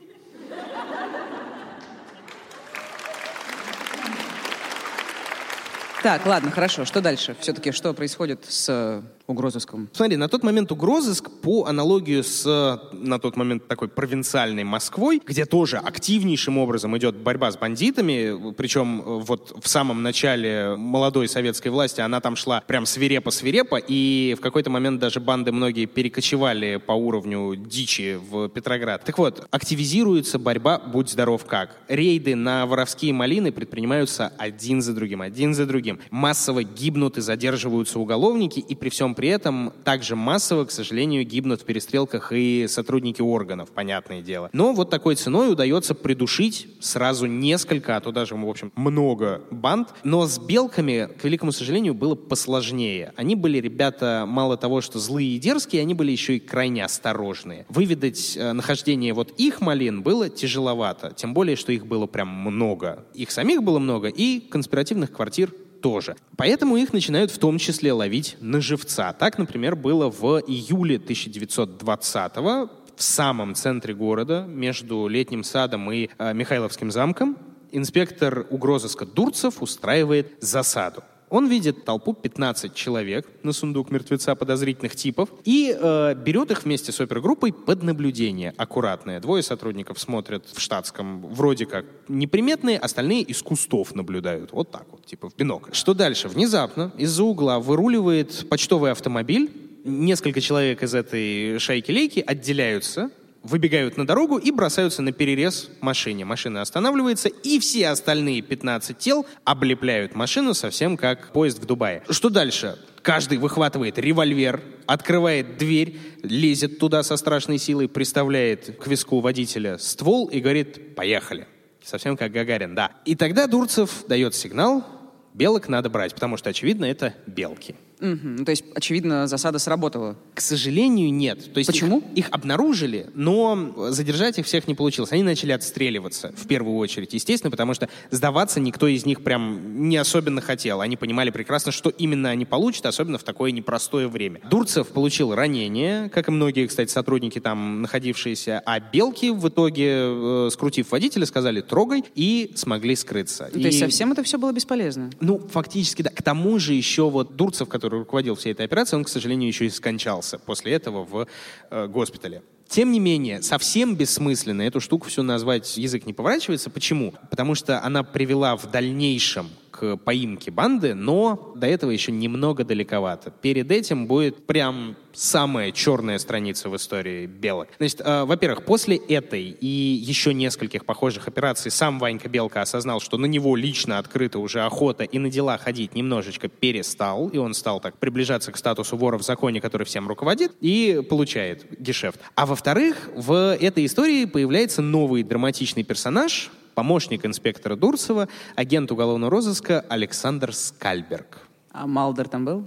Так, ладно, хорошо. Что дальше? Все-таки что происходит с э, угрозыском? Смотри, на тот момент угрозыск по аналогию с на тот момент такой провинциальной Москвой, где тоже активнейшим образом идет борьба с бандитами, причем вот в самом начале молодой советской власти она там шла прям свирепо-свирепо, и в какой-то момент даже банды многие перекочевали по уровню дичи в Петроград. Так вот, активизируется борьба «Будь здоров как». Рейды на воровские малины предпринимаются один за другим, один за другим. Массово гибнут и задерживаются уголовники, и при всем при этом также массово, к сожалению, гибнут в перестрелках и сотрудники органов, понятное дело. Но вот такой ценой удается придушить сразу несколько, а то даже, в общем, много банд. Но с белками, к великому сожалению, было посложнее. Они были ребята мало того, что злые и дерзкие, они были еще и крайне осторожные. Выведать э, нахождение вот их малин было тяжеловато, тем более, что их было прям много. Их самих было много, и конспиративных квартир тоже. Поэтому их начинают в том числе ловить на живца. Так, например, было в июле 1920 в самом центре города, между Летним садом и э, Михайловским замком, инспектор угрозыска Дурцев устраивает засаду. Он видит толпу 15 человек на сундук мертвеца подозрительных типов и э, берет их вместе с опергруппой под наблюдение аккуратное. Двое сотрудников смотрят в штатском вроде как неприметные, остальные из кустов наблюдают. Вот так вот, типа в бинокль. Что дальше? Внезапно из-за угла выруливает почтовый автомобиль, несколько человек из этой шайки-лейки отделяются, выбегают на дорогу и бросаются на перерез машине. Машина останавливается, и все остальные 15 тел облепляют машину совсем как поезд в Дубае. Что дальше? Каждый выхватывает револьвер, открывает дверь, лезет туда со страшной силой, приставляет к виску водителя ствол и говорит «поехали». Совсем как Гагарин, да. И тогда Дурцев дает сигнал, белок надо брать, потому что, очевидно, это белки. Угу. То есть, очевидно, засада сработала. К сожалению, нет. То есть Почему? Их, их обнаружили, но задержать их всех не получилось. Они начали отстреливаться в первую очередь, естественно, потому что сдаваться никто из них прям не особенно хотел. Они понимали прекрасно, что именно они получат, особенно в такое непростое время. Дурцев получил ранение, как и многие, кстати, сотрудники там находившиеся, а Белки в итоге, э, скрутив водителя, сказали «трогай» и смогли скрыться. То и... есть совсем это все было бесполезно? Ну, фактически, да. К тому же еще вот Дурцев, который руководил всей этой операцией, он, к сожалению, еще и скончался после этого в э, госпитале. Тем не менее, совсем бессмысленно эту штуку все назвать язык не поворачивается. Почему? Потому что она привела в дальнейшем к поимке банды, но до этого еще немного далековато. Перед этим будет прям самая черная страница в истории Белок. Значит, э, во-первых, после этой и еще нескольких похожих операций сам Ванька Белка осознал, что на него лично открыта уже охота и на дела ходить немножечко перестал, и он стал так приближаться к статусу вора в законе, который всем руководит, и получает гешефт. А во-вторых, в этой истории появляется новый драматичный персонаж, помощник инспектора Дурцева, агент уголовного розыска Александр Скальберг. А Малдер там был?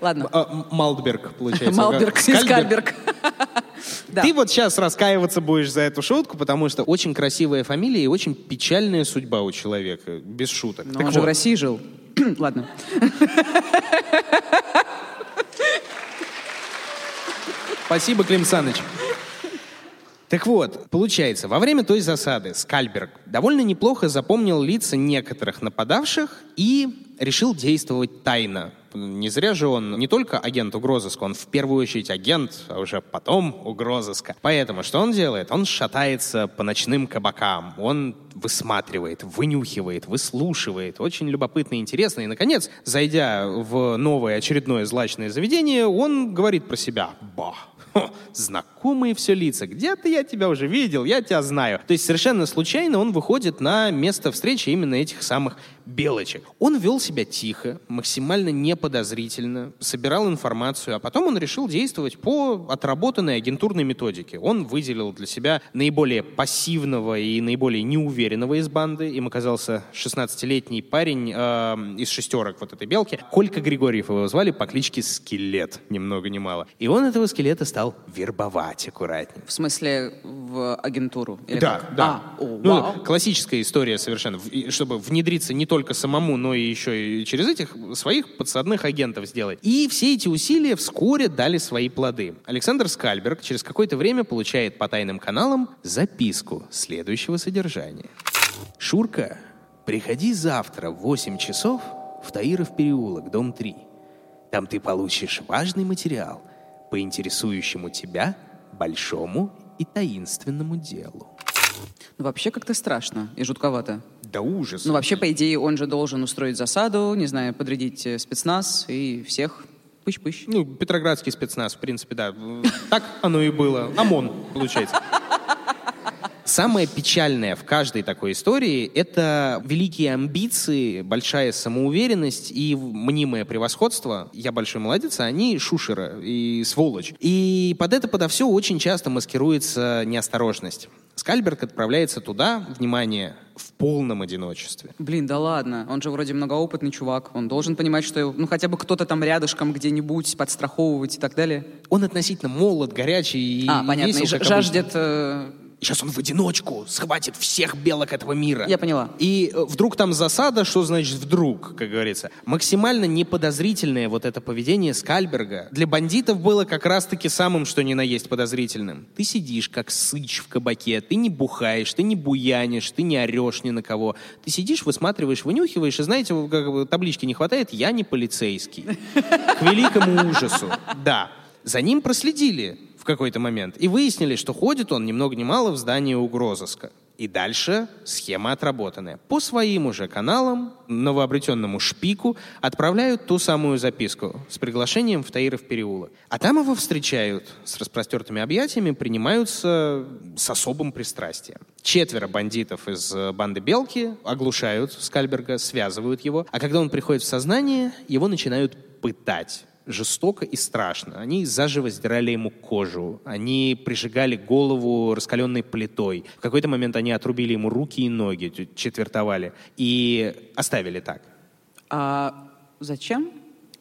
Ладно. А, Малдберг, получается. Малберг и Скальберг. Да. Ты вот сейчас раскаиваться будешь за эту шутку, потому что очень красивая фамилия и очень печальная судьба у человека, без шуток. Но Так он же в России жил. Ладно. Спасибо, Клим Саныч. Так вот, получается, во время той засады Скальберг довольно неплохо запомнил лица некоторых нападавших и решил действовать тайно. Не зря же он не только агент угрозыска, он в первую очередь агент, а уже потом угрозыска. Поэтому что он делает? Он шатается по ночным кабакам, он высматривает, вынюхивает, выслушивает. Очень любопытно и интересно. И, наконец, зайдя в новое очередное злачное заведение, он говорит про себя «Ба, Хо, знакомые все лица. Где-то я тебя уже видел, я тебя знаю. То есть совершенно случайно он выходит на место встречи именно этих самых белочек. Он вел себя тихо, максимально неподозрительно, собирал информацию, а потом он решил действовать по отработанной агентурной методике. Он выделил для себя наиболее пассивного и наиболее неуверенного из банды. Им оказался 16-летний парень э, из шестерок вот этой белки. Колька Григорьев его звали по кличке Скелет, ни много ни мало. И он этого скелета стал вербовать аккуратнее. В смысле, в агентуру? Или Да, как? да. А, о, Ну, вау. классическая история совершенно. Чтобы внедриться не только самому, но и еще и через этих своих подсадных агентов сделать. И все эти усилия вскоре дали свои плоды. Александр Скальберг через какое-то время получает по тайным каналам записку следующего содержания. «Шурка, приходи завтра в 8 часов в Таиров переулок, дом 3. Там ты получишь важный материал по интересующему тебя большому и таинственному делу. Ну, вообще как-то страшно и жутковато. Да ужас. Ну, вообще, по идее, он же должен устроить засаду, не знаю, подрядить э, спецназ и всех пыщ-пыщ. Ну, Петроградский спецназ, в принципе, да. Так оно и было. ОМОН, получается. Самое печальное в каждой такой истории — это великие амбиции, большая самоуверенность и мнимое превосходство. Я большой молодец, а они шушера и сволочь. И под это, подо все очень часто маскируется неосторожность. Скальберг отправляется туда, внимание, в полном одиночестве. Блин, да ладно, он же вроде многоопытный чувак, он должен понимать, что ну хотя бы кто-то там рядышком где-нибудь подстраховывать и так далее. Он относительно молод, горячий а, и понятно, весел, и жаждет э, Сейчас он в одиночку схватит всех белок этого мира. Я поняла. И э, вдруг там засада, что значит вдруг, как говорится. Максимально неподозрительное вот это поведение Скальберга для бандитов было как раз-таки самым, что ни на есть подозрительным. Ты сидишь как сыч в кабаке, ты не бухаешь, ты не буянишь, ты не орешь ни на кого. Ты сидишь, высматриваешь, вынюхиваешь, и знаете, как бы таблички не хватает, я не полицейский. К великому ужасу. Да. За ним проследили какой-то момент и выяснили, что ходит он ни много ни мало в здании угрозыска. И дальше схема отработанная. По своим уже каналам новообретенному шпику отправляют ту самую записку с приглашением в Таиров переулок. А там его встречают с распростертыми объятиями, принимаются с особым пристрастием. Четверо бандитов из банды Белки оглушают Скальберга, связывают его, а когда он приходит в сознание, его начинают пытать жестоко и страшно. Они заживо сдирали ему кожу, они прижигали голову раскаленной плитой. В какой-то момент они отрубили ему руки и ноги, четвертовали, и оставили так. А зачем?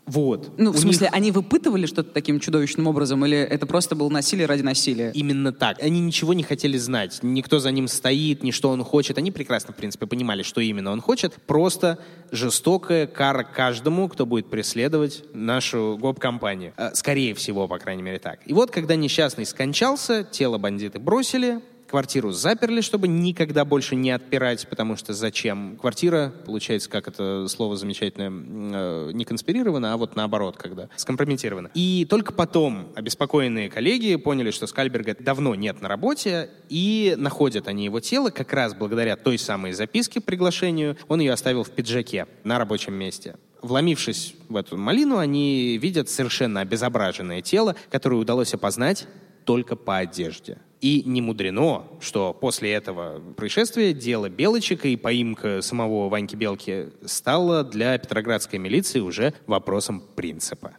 Вот. Ну, в смысле, них... они выпытывали что-то таким чудовищным образом, или это просто было насилие ради насилия? Именно так. Они ничего не хотели знать. Никто за ним стоит, ни что он хочет. Они прекрасно, в принципе, понимали, что именно он хочет. Просто жестокая кара каждому, кто будет преследовать нашу гоп-компанию. Э, скорее всего, по крайней мере, так. И вот, когда несчастный скончался, тело бандиты бросили, Квартиру заперли, чтобы никогда больше не отпирать, потому что зачем? Квартира, получается, как это слово замечательное, э, не конспирирована, а вот наоборот, когда скомпрометирована. И только потом обеспокоенные коллеги поняли, что Скальберга давно нет на работе, и находят они его тело как раз благодаря той самой записке приглашению. Он ее оставил в пиджаке на рабочем месте. Вломившись в эту малину, они видят совершенно обезображенное тело, которое удалось опознать только по одежде. И не мудрено, что после этого происшествия дело Белочека и поимка самого Ваньки Белки стало для петроградской милиции уже вопросом принципа.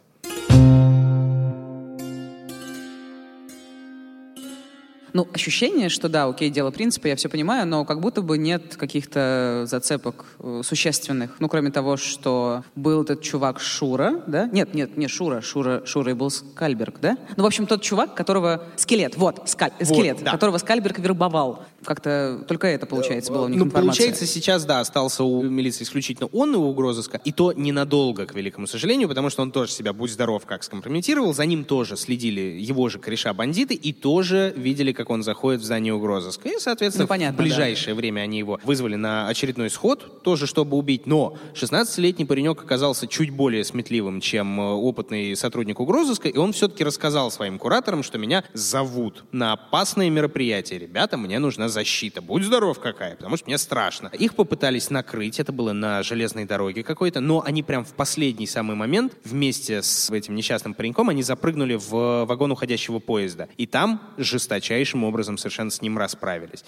Ну, ощущение, что да, окей, дело принципа, я все понимаю, но как будто бы нет каких-то зацепок э, существенных. Ну, кроме того, что был этот чувак Шура, да? Нет, нет, не Шура, Шура, Шура и был Скальберг, да? Ну, в общем, тот чувак, которого... Скелет, вот, скаль... вот скелет, да. которого Скальберг вербовал. Как-то только это, получается, было у них ну, информация. получается, сейчас, да, остался у милиции исключительно он и угрозыска, и то ненадолго, к великому сожалению, потому что он тоже себя, будь здоров, как скомпрометировал, за ним тоже следили его же кореша бандиты и тоже видели, как он заходит в здание угрозыска. И, соответственно, ну, понятно, в ближайшее да. время они его вызвали на очередной сход, тоже чтобы убить. Но 16-летний паренек оказался чуть более сметливым, чем э, опытный сотрудник угрозыска, и он все-таки рассказал своим кураторам, что меня зовут на опасное мероприятие. Ребята, мне нужна защита. Будь здоров какая, потому что мне страшно. Их попытались накрыть, это было на железной дороге какой-то, но они прям в последний самый момент вместе с этим несчастным пареньком они запрыгнули в вагон уходящего поезда. И там жесточайшим образом совершенно с ним расправились.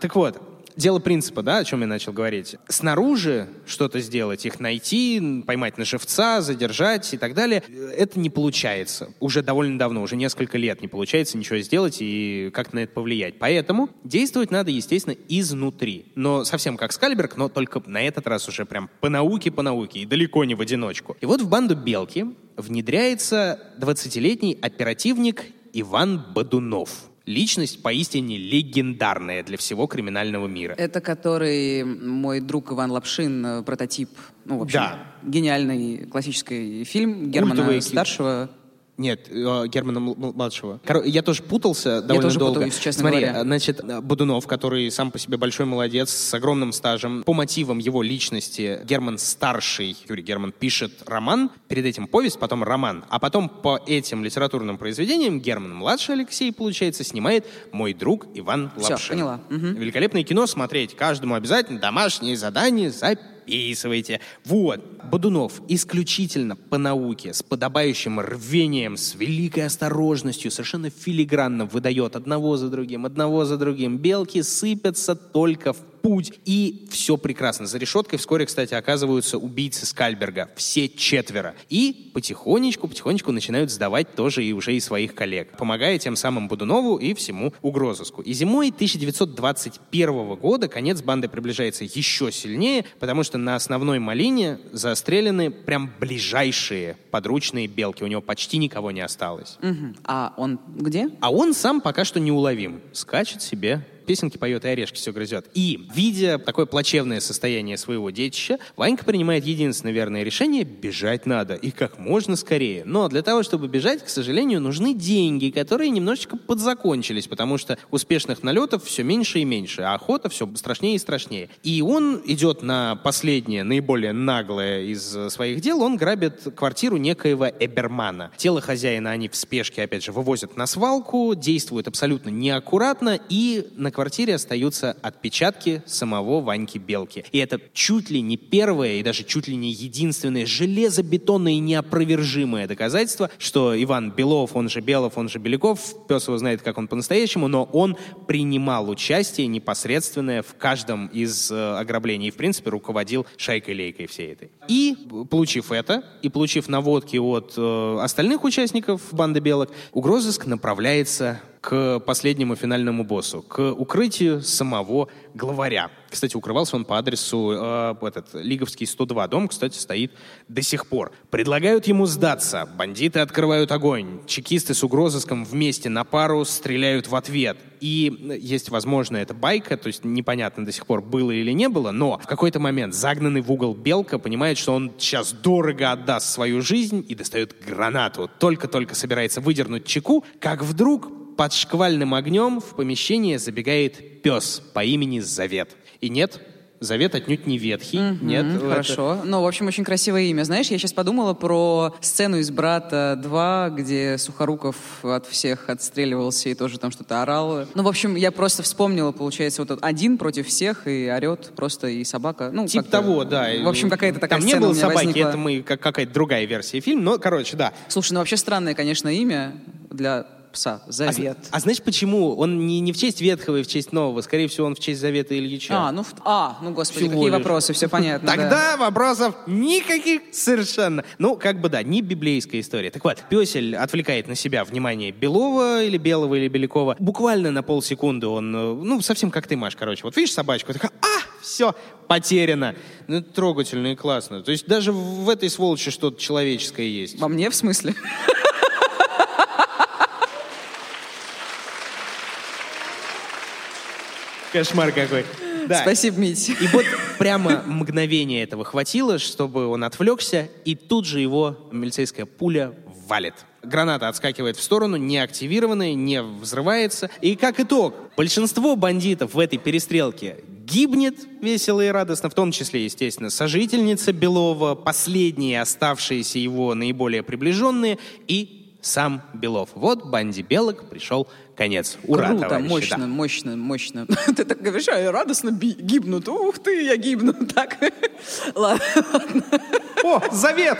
Так вот, дело принципа, да, о чем я начал говорить. Снаружи что-то сделать, их найти, поймать на живца, задержать и так далее, это не получается. Уже довольно давно, уже несколько лет не получается ничего сделать и как-то на это повлиять. Поэтому действовать надо, естественно, изнутри. Но совсем как Скальберг, но только на этот раз уже прям по науке, по науке и далеко не в одиночку. И вот в банду Белки внедряется 20-летний оперативник Иван Бадунов – личность поистине легендарная для всего криминального мира. Это который мой друг Иван Лапшин, э, прототип, ну, в общем, да. гениальный классический фильм Германа Культовый Старшего. Нет, э, Германа младшего. Я тоже путался довольно я тоже долго. Путаюсь, честно Смотри, говоря. значит, Бодунов, который сам по себе большой молодец, с огромным стажем, по мотивам его личности Герман старший, Юрий Герман, пишет роман, перед этим повесть, потом роман, а потом по этим литературным произведениям Герман младший Алексей, получается, снимает «Мой друг Иван Лапшин». Все, поняла. Угу. Великолепное кино смотреть, каждому обязательно домашние задания записывать записывайте. Вот. Бодунов исключительно по науке, с подобающим рвением, с великой осторожностью, совершенно филигранно выдает одного за другим, одного за другим. Белки сыпятся только в путь, и все прекрасно. За решеткой вскоре, кстати, оказываются убийцы Скальберга, все четверо. И потихонечку, потихонечку начинают сдавать тоже и уже и своих коллег, помогая тем самым Будунову и всему угрозыску. И зимой 1921 года конец банды приближается еще сильнее, потому что на основной малине застрелены прям ближайшие подручные белки. У него почти никого не осталось. Угу. А он где? А он сам пока что неуловим. Скачет себе песенки поет и орешки все грызет. И, видя такое плачевное состояние своего детища, Ванька принимает единственное верное решение — бежать надо. И как можно скорее. Но для того, чтобы бежать, к сожалению, нужны деньги, которые немножечко подзакончились, потому что успешных налетов все меньше и меньше, а охота все страшнее и страшнее. И он идет на последнее, наиболее наглое из своих дел, он грабит квартиру некоего Эбермана. Тело хозяина они в спешке, опять же, вывозят на свалку, действуют абсолютно неаккуратно, и на квартире остаются отпечатки самого Ваньки Белки. И это чуть ли не первое и даже чуть ли не единственное железобетонное и неопровержимое доказательство, что Иван Белов, он же Белов, он же Беляков, пес его знает, как он по-настоящему, но он принимал участие непосредственное в каждом из э, ограблений и, в принципе, руководил шайкой-лейкой всей этой. И, получив это, и получив наводки от э, остальных участников банды белок, угрозыск направляется к последнему финальному боссу, к укрытию самого главаря. Кстати, укрывался он по адресу э, этот, Лиговский 102. Дом, кстати, стоит до сих пор. Предлагают ему сдаться. Бандиты открывают огонь. Чекисты с угрозыском вместе на пару стреляют в ответ. И есть, возможно, это байка, то есть непонятно до сих пор, было или не было, но в какой-то момент загнанный в угол Белка понимает, что он сейчас дорого отдаст свою жизнь и достает гранату. Только-только собирается выдернуть чеку, как вдруг под шквальным огнем в помещение забегает пес по имени Завет. И нет, Завет отнюдь не ветхий. Mm-hmm, нет. Хорошо. Это... Ну, в общем, очень красивое имя. Знаешь, я сейчас подумала про сцену из «Брата 2», где Сухоруков от всех отстреливался и тоже там что-то орал. Ну, в общем, я просто вспомнила, получается, вот один против всех и орет просто и собака. Ну, типа того, да. В общем, какая-то такая Там не было собаки, возникла. это мы как какая-то другая версия фильма, но, короче, да. Слушай, ну вообще странное, конечно, имя для пса. Завет. А, а знаешь почему? Он не, не в честь Ветхого и в честь Нового. Скорее всего, он в честь Завета Ильича. А, ну, а, ну господи, Всего какие лишь. вопросы, все понятно. Тогда вопросов никаких совершенно. Ну, как бы да, не библейская история. Так вот, песель отвлекает на себя внимание Белова или Белого или Белякова. Буквально на полсекунды он, э, ну, совсем как ты, Маш, короче. Вот видишь собачку, такая, а, все, потеряно. Ну, это трогательно и классно. То есть даже в этой сволочи что-то человеческое есть. Во мне, в смысле? Кошмар какой. Да. Спасибо, Мить. И вот прямо мгновение этого хватило, чтобы он отвлекся, и тут же его милицейская пуля валит. Граната отскакивает в сторону, не активированная, не взрывается. И как итог, большинство бандитов в этой перестрелке гибнет весело и радостно, в том числе, естественно, сожительница Белова, последние оставшиеся его наиболее приближенные и сам Белов. Вот банде белок пришел конец. Ура, Круто, товарищи, мощно, да. мощно, мощно. Ты так говоришь, а я радостно гибнут. Ух ты, я гибну. Так, ладно. О, завет!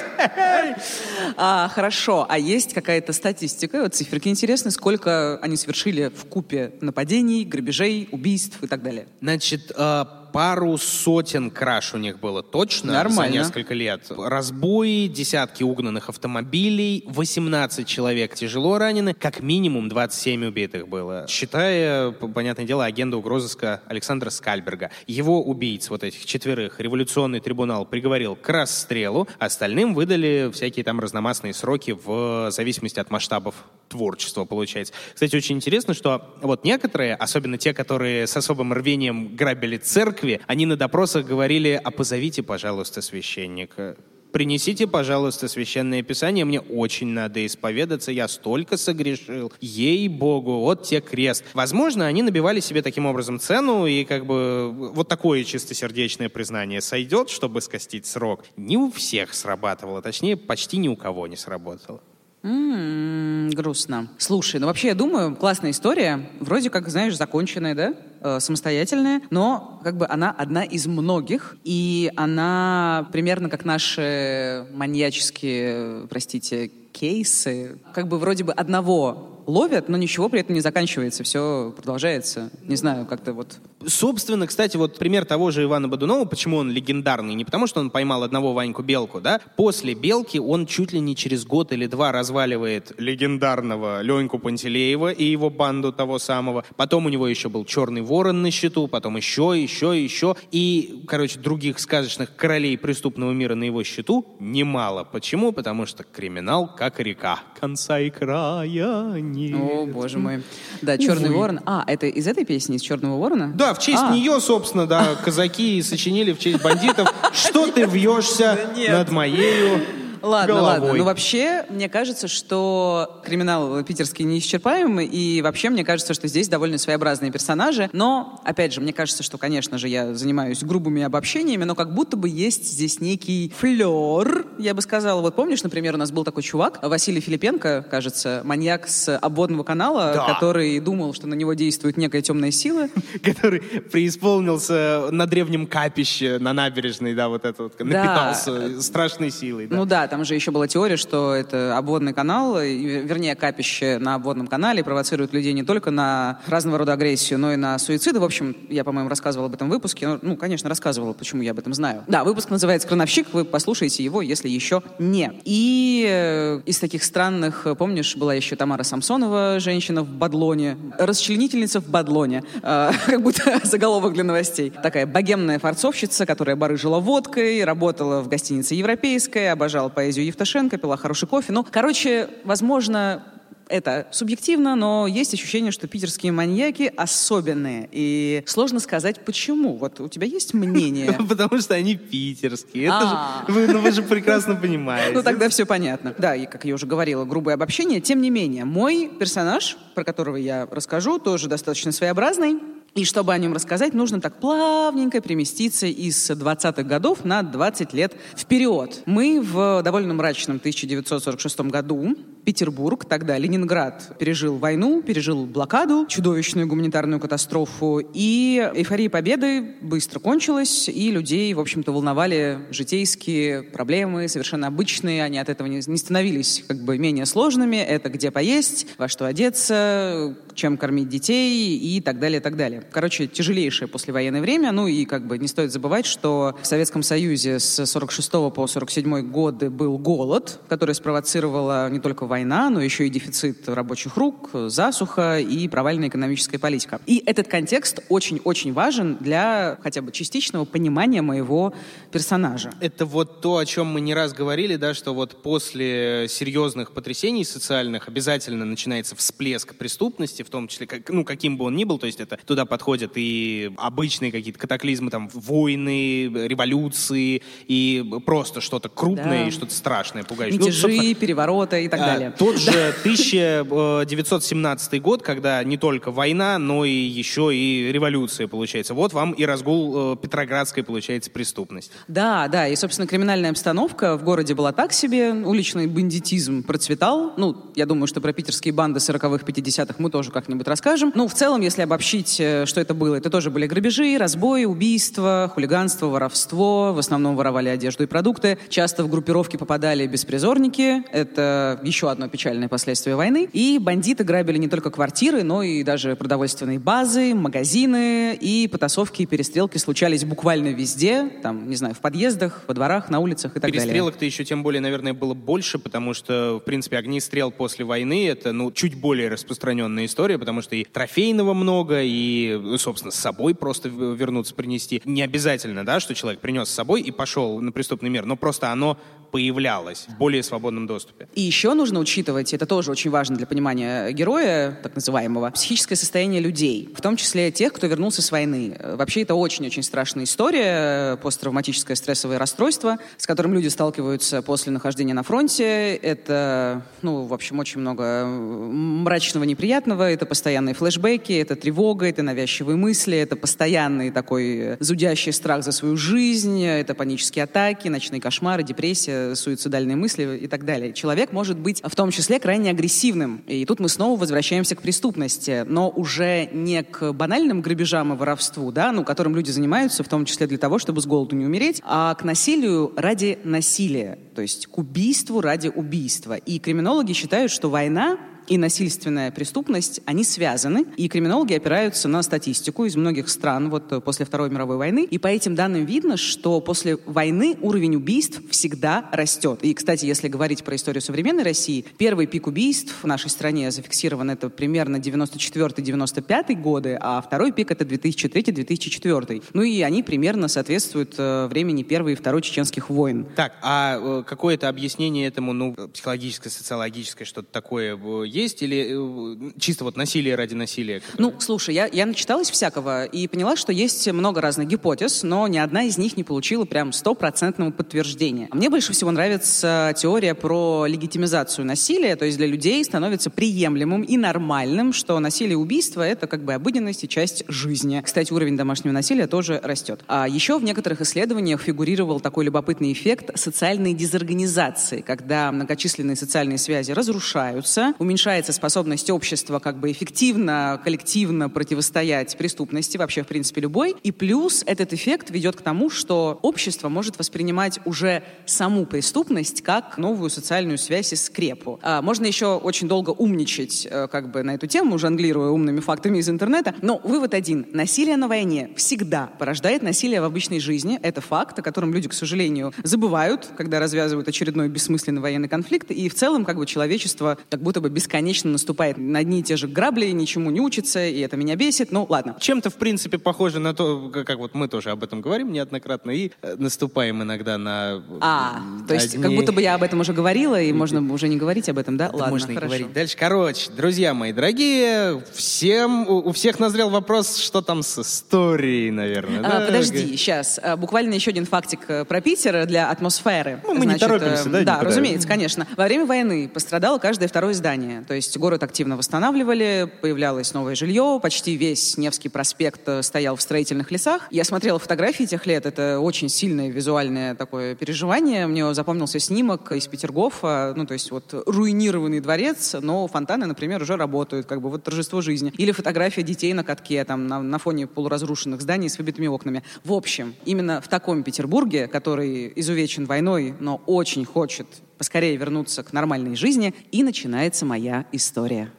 А, хорошо, а есть какая-то статистика, вот циферки интересны, сколько они совершили в купе нападений, грабежей, убийств и так далее? Значит, э, пару сотен краж у них было точно Нормально. за несколько лет. Разбои, десятки угнанных автомобилей, 18 человек тяжело ранены, как минимум 27 убитых было. Считая, понятное дело, агента угрозыска Александра Скальберга. Его убийц, вот этих четверых, революционный трибунал приговорил к расстрелу, остальным выдали всякие там разномастные сроки в зависимости от масштабов творчества, получается. Кстати, очень интересно, что вот некоторые, особенно те, которые с особым рвением грабили церкви, они на допросах говорили, а позовите, пожалуйста, священника. принесите, пожалуйста, священное писание, мне очень надо исповедаться, я столько согрешил, ей-богу, вот те крест. Возможно, они набивали себе таким образом цену, и как бы вот такое чистосердечное признание сойдет, чтобы скостить срок. Не у всех срабатывало, точнее, почти ни у кого не сработало. М-м, грустно. Слушай, ну вообще я думаю, классная история, вроде как, знаешь, законченная, да? Э, самостоятельная, но как бы она одна из многих, и она примерно как наши маньяческие, простите, кейсы, как бы вроде бы одного ловят, но ничего при этом не заканчивается, все продолжается. Не знаю, как-то вот... Собственно, кстати, вот пример того же Ивана Бодунова, почему он легендарный, не потому что он поймал одного Ваньку Белку, да, после Белки он чуть ли не через год или два разваливает легендарного Леньку Пантелеева и его банду того самого, потом у него еще был Черный Ворон на счету, потом еще, еще, еще, и, короче, других сказочных королей преступного мира на его счету немало. Почему? Потому что криминал как река, конца и края нет. О, боже мой. Да, Черный Увы. ворон. А, это из этой песни, из Черного ворона? Да, в честь а. нее, собственно, да, казаки сочинили в честь бандитов. Что ты вьешься над моею Ладно, головой. ладно. Ну, вообще, мне кажется, что криминал питерский неисчерпаемый, и вообще, мне кажется, что здесь довольно своеобразные персонажи. Но, опять же, мне кажется, что, конечно же, я занимаюсь грубыми обобщениями, но как будто бы есть здесь некий флер, я бы сказала. Вот помнишь, например, у нас был такой чувак, Василий Филипенко, кажется, маньяк с обводного канала, да. который думал, что на него действует некая темная сила. Который преисполнился на древнем капище на набережной, да, вот это вот, напитался страшной силой. Ну да, там же еще была теория, что это обводный канал, вернее, капище на обводном канале провоцирует людей не только на разного рода агрессию, но и на суициды. В общем, я, по-моему, рассказывала об этом выпуске. Ну, конечно, рассказывала, почему я об этом знаю. Да, выпуск называется «Крановщик», вы послушаете его, если еще не. И э, из таких странных, помнишь, была еще Тамара Самсонова, женщина в Бадлоне, расчленительница в Бадлоне, э, как будто заголовок для новостей. Такая богемная форцовщица, которая барыжила водкой, работала в гостинице «Европейская», обожала по поэзию Евтушенко, пила хороший кофе. Ну, короче, возможно, это субъективно, но есть ощущение, что питерские маньяки особенные. И сложно сказать, почему. Вот у тебя есть мнение? Потому что они питерские. А. ну, вы же прекрасно понимаете. Ну тогда все понятно. Да, и как я уже говорила, грубое обобщение. Тем не менее, мой персонаж, про которого я расскажу, тоже достаточно своеобразный. И чтобы о нем рассказать, нужно так плавненько переместиться из 20-х годов на 20 лет вперед. Мы в довольно мрачном 1946 году Петербург, тогда Ленинград, пережил войну, пережил блокаду, чудовищную гуманитарную катастрофу, и эйфория победы быстро кончилась, и людей, в общем-то, волновали житейские проблемы, совершенно обычные, они от этого не, не становились как бы менее сложными, это где поесть, во что одеться, чем кормить детей и так далее, так далее. Короче, тяжелейшее послевоенное время, ну и как бы не стоит забывать, что в Советском Союзе с 46 по 47 годы был голод, который спровоцировала не только война, но еще и дефицит рабочих рук, засуха и провальная экономическая политика. И этот контекст очень-очень важен для хотя бы частичного понимания моего персонажа. Это вот то, о чем мы не раз говорили, да, что вот после серьезных потрясений социальных обязательно начинается всплеск преступности, в том числе, как, ну, каким бы он ни был, то есть это туда подходят и обычные какие-то катаклизмы, там, войны, революции, и просто что-то крупное да. и что-то страшное, пугающее. Мятежи, ну, перевороты и так а, далее Тот же 1917 год, когда не только война, но и еще и революция получается. Вот вам и разгул э, Петроградской, получается, преступности. Да, да, и, собственно, криминальная обстановка в городе была так себе, уличный бандитизм процветал. Ну, я думаю, что про питерские банды 40-х, 50-х мы тоже как-нибудь расскажем. Ну, в целом, если обобщить, э, что это было, это тоже были грабежи, разбои, убийства, хулиганство, воровство. В основном воровали одежду и продукты. Часто в группировки попадали беспризорники. Это еще одно печальное последствие войны. И бандиты грабили не только квартиры, но и даже продовольственные базы, магазины. И потасовки и перестрелки случались буквально везде. Там, не знаю, в подъездах, во дворах, на улицах и так далее. Перестрелок-то еще тем более, наверное, было больше, потому что, в принципе, огнестрел после войны — это, ну, чуть более распространенная история, потому что и трофейного много, и, ну, собственно, с собой просто вернуться принести. Не обязательно, да, что человек принес с собой и пошел на преступный мир, но просто оно появлялось в более свободном доступе. И еще нужно учитывать, это тоже очень важно для понимания героя, так называемого, психическое состояние людей, в том числе тех, кто вернулся с войны. Вообще это очень-очень страшная история, посттравматическое стрессовое расстройство, с которым люди сталкиваются после нахождения на фронте. Это, ну, в общем, очень много мрачного, неприятного, это постоянные флешбеки, это тревога, это навязчивые мысли, это постоянный такой зудящий страх за свою жизнь, это панические атаки, ночные кошмары, депрессия, суицидальные мысли и так далее. Человек может быть в том числе крайне агрессивным. И тут мы снова возвращаемся к преступности, но уже не к банальным грабежам и воровству, да, ну, которым люди занимаются, в том числе для того, чтобы с голоду не умереть, а к насилию ради насилия, то есть к убийству ради убийства. И криминологи считают, что война и насильственная преступность, они связаны, и криминологи опираются на статистику из многих стран вот э, после Второй мировой войны, и по этим данным видно, что после войны уровень убийств всегда растет. И, кстати, если говорить про историю современной России, первый пик убийств в нашей стране зафиксирован это примерно 94-95 годы, а второй пик это 2003-2004. Ну и они примерно соответствуют э, времени Первой и Второй чеченских войн. Так, а э, какое-то объяснение этому, ну, психологическое, социологическое, что-то такое есть или э, чисто вот насилие ради насилия? Которое... Ну, слушай, я, я начиталась всякого и поняла, что есть много разных гипотез, но ни одна из них не получила прям стопроцентного подтверждения. Мне больше всего нравится теория про легитимизацию насилия, то есть для людей становится приемлемым и нормальным, что насилие и убийство — это как бы обыденность и часть жизни. Кстати, уровень домашнего насилия тоже растет. А еще в некоторых исследованиях фигурировал такой любопытный эффект социальной дезорганизации, когда многочисленные социальные связи разрушаются, уменьшаются уменьшается способность общества как бы эффективно, коллективно противостоять преступности, вообще, в принципе, любой. И плюс этот эффект ведет к тому, что общество может воспринимать уже саму преступность как новую социальную связь и скрепу. А, можно еще очень долго умничать э, как бы на эту тему, жонглируя умными фактами из интернета, но вывод один. Насилие на войне всегда порождает насилие в обычной жизни. Это факт, о котором люди, к сожалению, забывают, когда развязывают очередной бессмысленный военный конфликт. И в целом как бы человечество как будто бы бесконечно бесконечно наступает на одни и те же грабли, ничему не учится, и это меня бесит. Ну, ладно. Чем-то, в принципе, похоже на то, как вот мы тоже об этом говорим неоднократно, и э, наступаем иногда на... А, то есть как будто бы я об этом уже говорила, и можно уже не говорить об этом, да? Ладно, можно хорошо. говорить. Дальше, короче, друзья мои дорогие, всем, у, у всех назрел вопрос, что там с историей, наверное. А, да? Подожди, сейчас. А, буквально еще один фактик э, про Питер для атмосферы. Ну, мы Значит, не торопимся, да? Да, никуда. разумеется, конечно. Во время войны пострадало каждое второе здание. То есть город активно восстанавливали, появлялось новое жилье, почти весь Невский проспект э, стоял в строительных лесах. Я смотрела фотографии тех лет, это очень сильное визуальное такое переживание. Мне запомнился снимок из Петергофа, ну, то есть вот руинированный дворец, но фонтаны, например, уже работают, как бы вот торжество жизни. Или фотография детей на катке, там, на, на фоне полуразрушенных зданий с выбитыми окнами. В общем, именно в таком Петербурге, который изувечен войной, но очень хочет поскорее вернуться к нормальной жизни, и начинается моя история.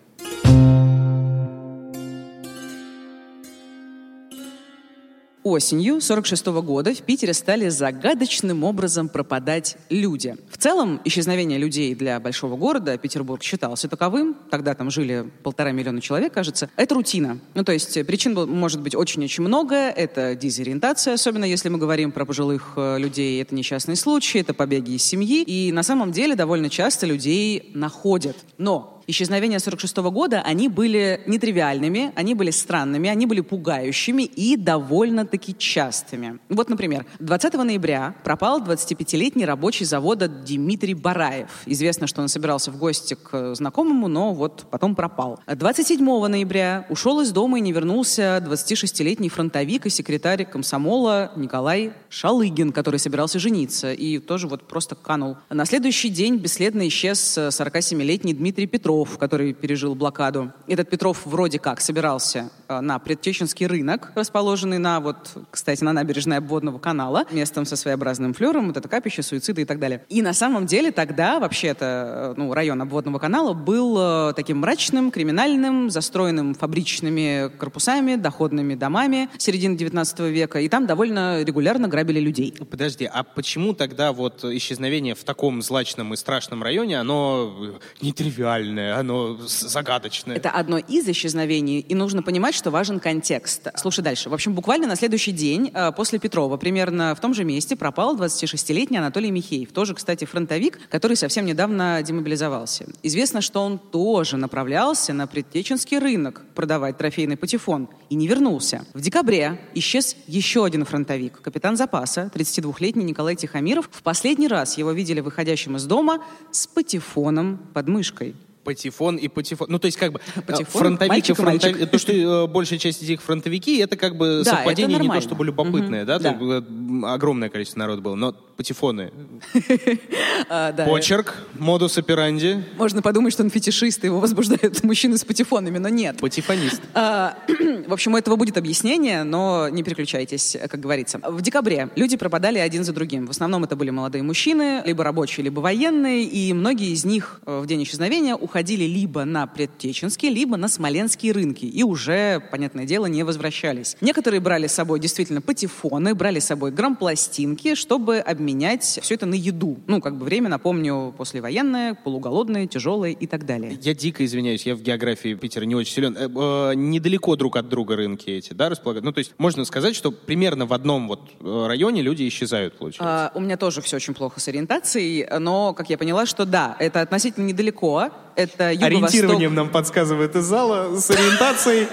Осенью 46 года в Питере стали загадочным образом пропадать люди. В целом, исчезновение людей для большого города, Петербург считался таковым, тогда там жили полтора миллиона человек, кажется, это рутина. Ну, то есть причин может быть очень-очень много. Это дезориентация, особенно если мы говорим про пожилых э, людей, это несчастные случаи, это побеги из семьи. И на самом деле довольно часто людей находят. Но исчезновения 46 года, они были нетривиальными, они были странными, они были пугающими и довольно-таки частыми. Вот, например, 20 ноября пропал 25-летний рабочий завода Дмитрий Бараев. Известно, что он собирался в гости к знакомому, но вот потом пропал. 27 ноября ушел из дома и не вернулся 26-летний фронтовик и секретарь комсомола Николай Шалыгин, который собирался жениться и тоже вот просто канул. На следующий день бесследно исчез 47-летний Дмитрий Петров, Петров, который пережил блокаду. Этот Петров вроде как собирался э, на предчеченский рынок, расположенный на, вот, кстати, на набережной обводного канала, местом со своеобразным флером, вот это капище, суициды и так далее. И на самом деле тогда вообще-то э, ну, район обводного канала был э, таким мрачным, криминальным, застроенным фабричными корпусами, доходными домами середины 19 века, и там довольно регулярно грабили людей. Подожди, а почему тогда вот исчезновение в таком злачном и страшном районе, оно нетривиальное? Оно загадочное. Это одно из исчезновений, и нужно понимать, понимать, что важен контекст. Слушай дальше. В общем, буквально на следующий день э, после Петрова, примерно в том же месте, пропал 26-летний Анатолий Михеев. Тоже, кстати, фронтовик, который совсем недавно демобилизовался. Известно, что он тоже направлялся на Предтеченский рынок продавать трофейный патефон и не вернулся. В декабре исчез еще один фронтовик, капитан запаса, 32-летний Николай Тихомиров. В последний раз его видели выходящим из дома с патефоном под мышкой патефон и патефон. Ну, то есть, как бы, э, патефон, фронтовики, фронтовики то, что э, большая часть из них фронтовики, это как бы да, совпадение не то чтобы любопытное, угу, да? да. То, э, огромное количество народа было, но патефоны. А, Почерк, модус операнди. Можно подумать, что он фетишист, его возбуждают мужчины с патефонами, но нет. Патефонист. А, в общем, у этого будет объяснение, но не переключайтесь, как говорится. В декабре люди пропадали один за другим. В основном это были молодые мужчины, либо рабочие, либо военные, и многие из них в день исчезновения уходили либо на Предтеченские, либо на Смоленские рынки, и уже, понятное дело, не возвращались. Некоторые брали с собой действительно патефоны, брали с собой грампластинки, чтобы обменять менять все это на еду. Ну, как бы время, напомню, послевоенное, полуголодное, тяжелое и так далее. Я дико извиняюсь, я в географии Питера не очень силен. Э, э, недалеко друг от друга рынки эти, да, располагают? Ну, то есть можно сказать, что примерно в одном вот э, районе люди исчезают, получается? А, у меня тоже все очень плохо с ориентацией, но, как я поняла, что да, это относительно недалеко. Это юго-восток. Ориентированием нам подсказывает из зала с ориентацией.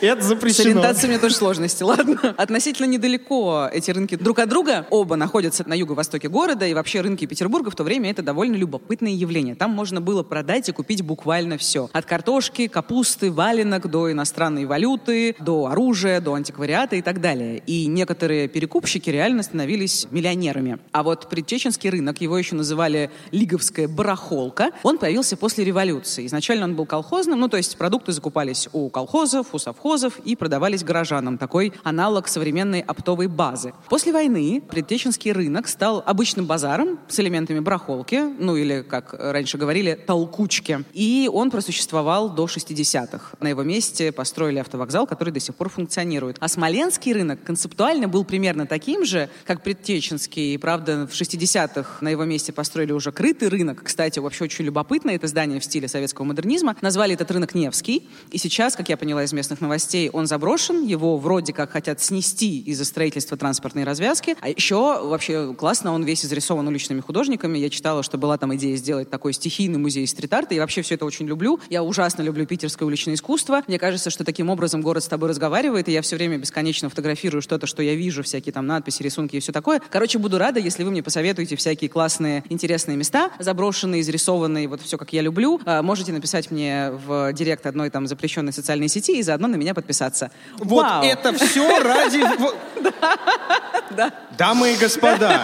Это запрещено. С ориентацией у меня тоже сложности, ладно? Относительно недалеко эти рынки друг от друга. Оба находятся на юго-востоке города, и вообще рынки Петербурга в то время это довольно любопытное явление. Там можно было продать и купить буквально все. От картошки, капусты, валенок до иностранной валюты, до оружия, до антиквариата и так далее. И некоторые перекупщики реально становились миллионерами. А вот предчеченский рынок, его еще называли Лиговская барахолка, он появился после революции. Изначально он был колхозным, ну то есть продукты закупались у колхозов, у совхозов, совхозов и продавались горожанам. Такой аналог современной оптовой базы. После войны Предтеченский рынок стал обычным базаром с элементами барахолки, ну или, как раньше говорили, толкучки. И он просуществовал до 60-х. На его месте построили автовокзал, который до сих пор функционирует. А Смоленский рынок концептуально был примерно таким же, как Предтеченский. Правда, в 60-х на его месте построили уже крытый рынок. Кстати, вообще очень любопытно это здание в стиле советского модернизма. Назвали этот рынок Невский. И сейчас, как я поняла из местных новостей, новостей, он заброшен, его вроде как хотят снести из-за строительства транспортной развязки. А еще вообще классно, он весь изрисован уличными художниками. Я читала, что была там идея сделать такой стихийный музей стрит-арта. Я вообще все это очень люблю. Я ужасно люблю питерское уличное искусство. Мне кажется, что таким образом город с тобой разговаривает, и я все время бесконечно фотографирую что-то, что я вижу, всякие там надписи, рисунки и все такое. Короче, буду рада, если вы мне посоветуете всякие классные, интересные места, заброшенные, изрисованные, вот все, как я люблю. А, можете написать мне в директ одной там запрещенной социальной сети и заодно на меня меня подписаться. Вот Вау. это все ради... Дамы и господа,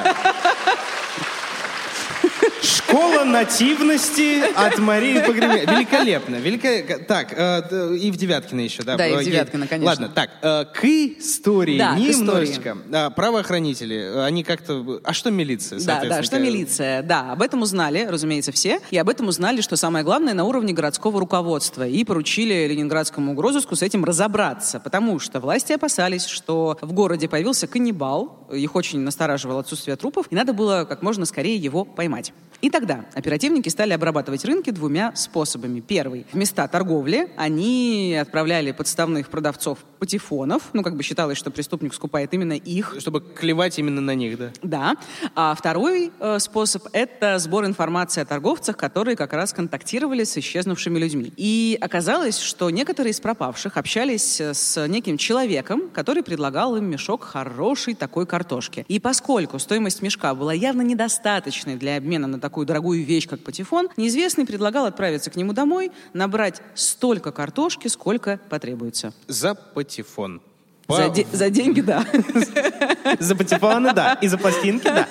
Школа нативности от Марии Погребенной. Великолепно. Велико... Так, э, и в Девяткино еще, да? Да, и в э, Девяткино, конечно. Ладно, так, э, к истории да, немножечко. Истории. А, правоохранители, они как-то... А что милиция, Да, да, что милиция, да. Об этом узнали, разумеется, все. И об этом узнали, что самое главное, на уровне городского руководства. И поручили ленинградскому угрозыску с этим разобраться. Потому что власти опасались, что в городе появился каннибал. Их очень настораживало отсутствие трупов. И надо было как можно скорее его поймать. И тогда оперативники стали обрабатывать рынки двумя способами. Первый. В места торговли они отправляли подставных продавцов патефонов. Ну, как бы считалось, что преступник скупает именно их. Чтобы клевать именно на них, да? Да. А второй э, способ — это сбор информации о торговцах, которые как раз контактировали с исчезнувшими людьми. И оказалось, что некоторые из пропавших общались с неким человеком, который предлагал им мешок хорошей такой картошки. И поскольку стоимость мешка была явно недостаточной для обмена на такую такую дорогую вещь, как патефон, неизвестный предлагал отправиться к нему домой, набрать столько картошки, сколько потребуется. За патефон. За, де- за деньги, да. За патефоны, да. И за пластинки, да.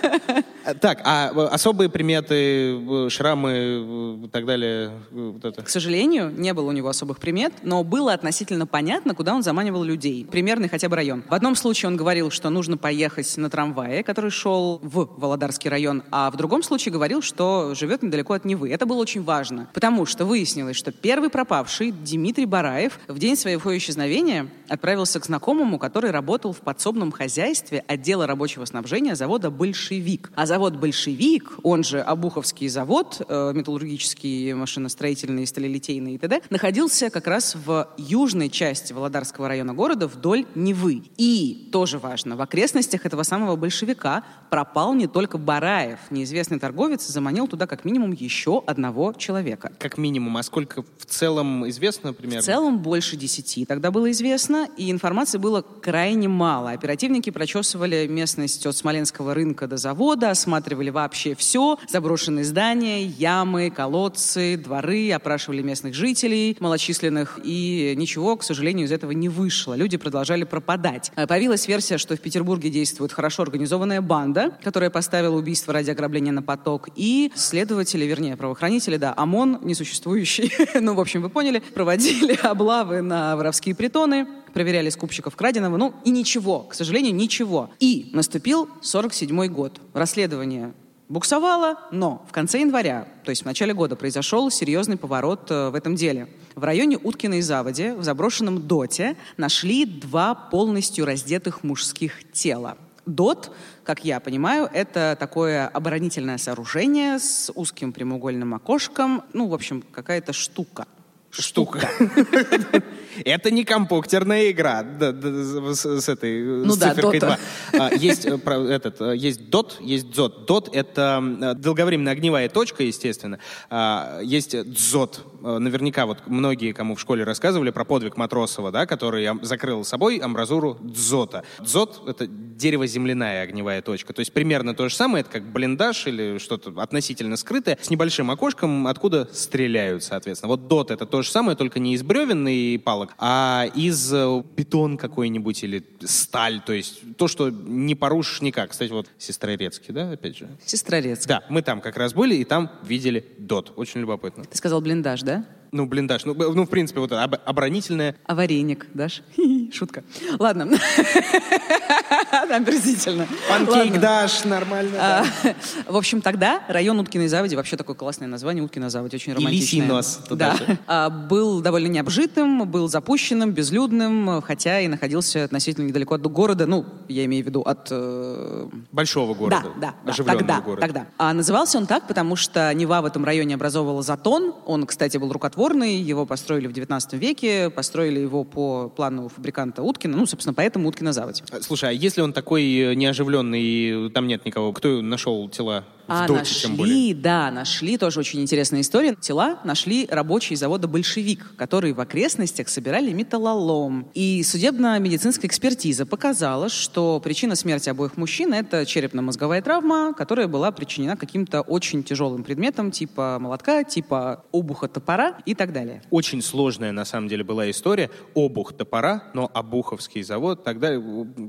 Так, а э, особые приметы, э, шрамы э, и так далее? Вот это. К сожалению, не было у него особых примет, но было относительно понятно, куда он заманивал людей. Примерный хотя бы район. В одном случае он говорил, что нужно поехать на трамвае, который шел в Володарский район, а в другом случае говорил, что живет недалеко от Невы. Это было очень важно, потому что выяснилось, что первый пропавший, Дмитрий Бараев, в день своего исчезновения отправился к знакомому, который работал в подсобном хозяйстве отдела рабочего снабжения завода «Большевик». А завод «Большевик», он же Обуховский завод, э, металлургический, машиностроительный, сталелитейный и т.д., находился как раз в южной части Володарского района города вдоль Невы. И, тоже важно, в окрестностях этого самого «Большевика» пропал не только Бараев. Неизвестный торговец заманил туда как минимум еще одного человека. Как минимум. А сколько в целом известно примерно? В целом больше десяти тогда было известно, и информации было крайне мало. Оперативники прочесывали местность от Смоленского рынка до завода, осматривали вообще все, заброшенные здания, ямы, колодцы, дворы, опрашивали местных жителей, малочисленных, и ничего, к сожалению, из этого не вышло. Люди продолжали пропадать. Э, появилась версия, что в Петербурге действует хорошо организованная банда, которая поставила убийство ради ограбления на поток, и следователи, вернее, правоохранители, да, ОМОН, несуществующий, ну, в общем, вы поняли, проводили облавы на воровские притоны, проверяли скупщиков краденого, ну и ничего, к сожалению, ничего. И наступил 47 год. Расследование буксовало, но в конце января, то есть в начале года, произошел серьезный поворот э, в этом деле. В районе Уткиной заводи, в заброшенном доте, нашли два полностью раздетых мужских тела. Дот, как я понимаю, это такое оборонительное сооружение с узким прямоугольным окошком, ну, в общем, какая-то штука. Штука. Это не компьютерная игра да, да, с, с этой ну с да, циферкой Dota. 2. А, есть, э, этот, э, есть DOT, есть DZOT. DOT — это э, долговременная огневая точка, естественно. А, есть DZOT. Э, Наверняка вот многие, кому в школе рассказывали про подвиг Матросова, да, который закрыл собой амбразуру дзота. Дзот — это дерево-земляная огневая точка. То есть примерно то же самое, это как блиндаж или что-то относительно скрытое, с небольшим окошком, откуда стреляют, соответственно. Вот дот — это то же самое, только не из бревен и палок, а из э, бетон какой-нибудь или сталь. То есть то, что не порушишь никак. Кстати, вот Сестрорецкий, да, опять же? Сестрорецк. Да, мы там как раз были, и там видели дот. Очень любопытно. Ты сказал блиндаж, да? Ну, блиндаж. Ну, ну в принципе, вот это об- оборонительное А вареник дашь? Шутка. Ладно. Омерзительно. Панкейк дашь, нормально. да. А, В общем, тогда район Уткиной заводи, вообще такое классное название, Уткина заводь, очень романтичное. лисий нос Да. А, Был довольно необжитым, был запущенным, безлюдным, хотя и находился относительно недалеко от города, ну, я имею в виду от... э, Большого города. Да, да, оживленного тогда, города. тогда. А назывался он так, потому что Нева в этом районе образовывала затон. Он, кстати, был рукотворный, его построили в 19 веке, построили его по плану фабриканта Уткина, ну, собственно, поэтому Уткина заводь. А, Слушай, а если он такой э, неоживленный, там нет никого, кто нашел тела А доте, нашли, тем более? да, нашли, тоже очень интересная история. Тела нашли рабочие завода «Большевик», которые в окрестностях собирали металлолом. И судебно-медицинская экспертиза показала, что причина смерти обоих мужчин – это черепно-мозговая травма, которая была причинена каким-то очень тяжелым предметом, типа молотка, типа обуха топора и так далее. Очень сложная, на самом деле, была история. Обух топора, но Обуховский завод, тогда,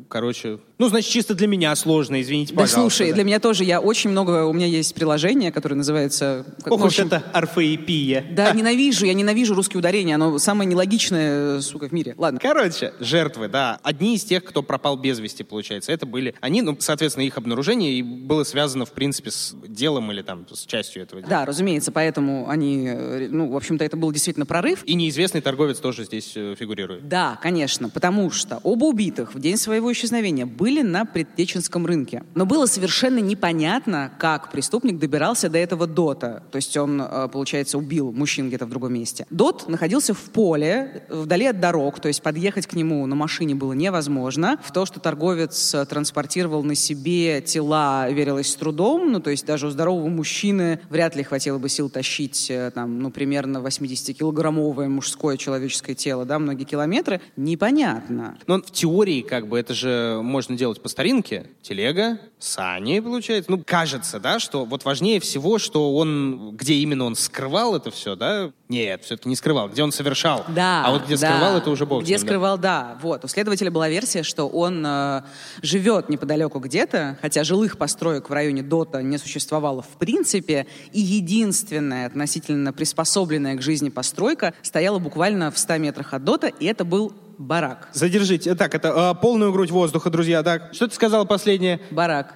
короче... Ну, значит, чисто для меня сложно, извините, Да пожалуйста. слушай, да. для меня тоже, я очень много, у меня есть приложение, которое называется... как- Ох в уж общем, это орфоэпия. Да, ненавижу, я ненавижу русские ударения, оно самое нелогичное, сука, в мире. Ладно. Короче, жертвы, да. Одни из тех, кто пропал без вести, получается. Это были они, ну, соответственно, их обнаружение и было связано, в принципе, с делом или там с частью этого дела. Да, разумеется, поэтому они, э, ну, в общем-то, это был действительно прорыв. И неизвестный торговец тоже здесь э, фигурирует. Да, конечно, потому что оба убитых в день своего исчезновения были на Предтеченском рынке. Но было совершенно непонятно, как преступник добирался до этого дота. То есть он, э, получается, убил мужчин где-то в другом месте. Дот находился в поле, э, вдали от дорог, то есть подъехать к нему на машине было невозможно. В то, что торговец э, транспортировал на себе тела, верилось с трудом. Ну, то есть даже у здорового мужчины вряд ли хватило бы сил тащить, э, там, ну, примерно 80-килограммовое мужское человеческое тело, да, многие километры. Непонятно. Но в теории, как бы, это же можно делать по старинке. Телега, сани, получается. Ну, кажется, да, что вот важнее всего, что он, где именно он скрывал это все, да? Нет, все-таки не скрывал. Где он совершал. Да. А вот где да. скрывал, это уже бог с Где ним, да. скрывал, да. Вот. У следователя была версия, что он э, живет неподалеку где-то, хотя жилых построек в районе Дота не существовало в принципе, и единственная относительно приспособленная к жизни постройка стояла буквально в 100 метрах от Дота, и это был барак. Задержите. Так, это а, полную грудь воздуха, друзья. Так, что ты сказала последнее? Барак.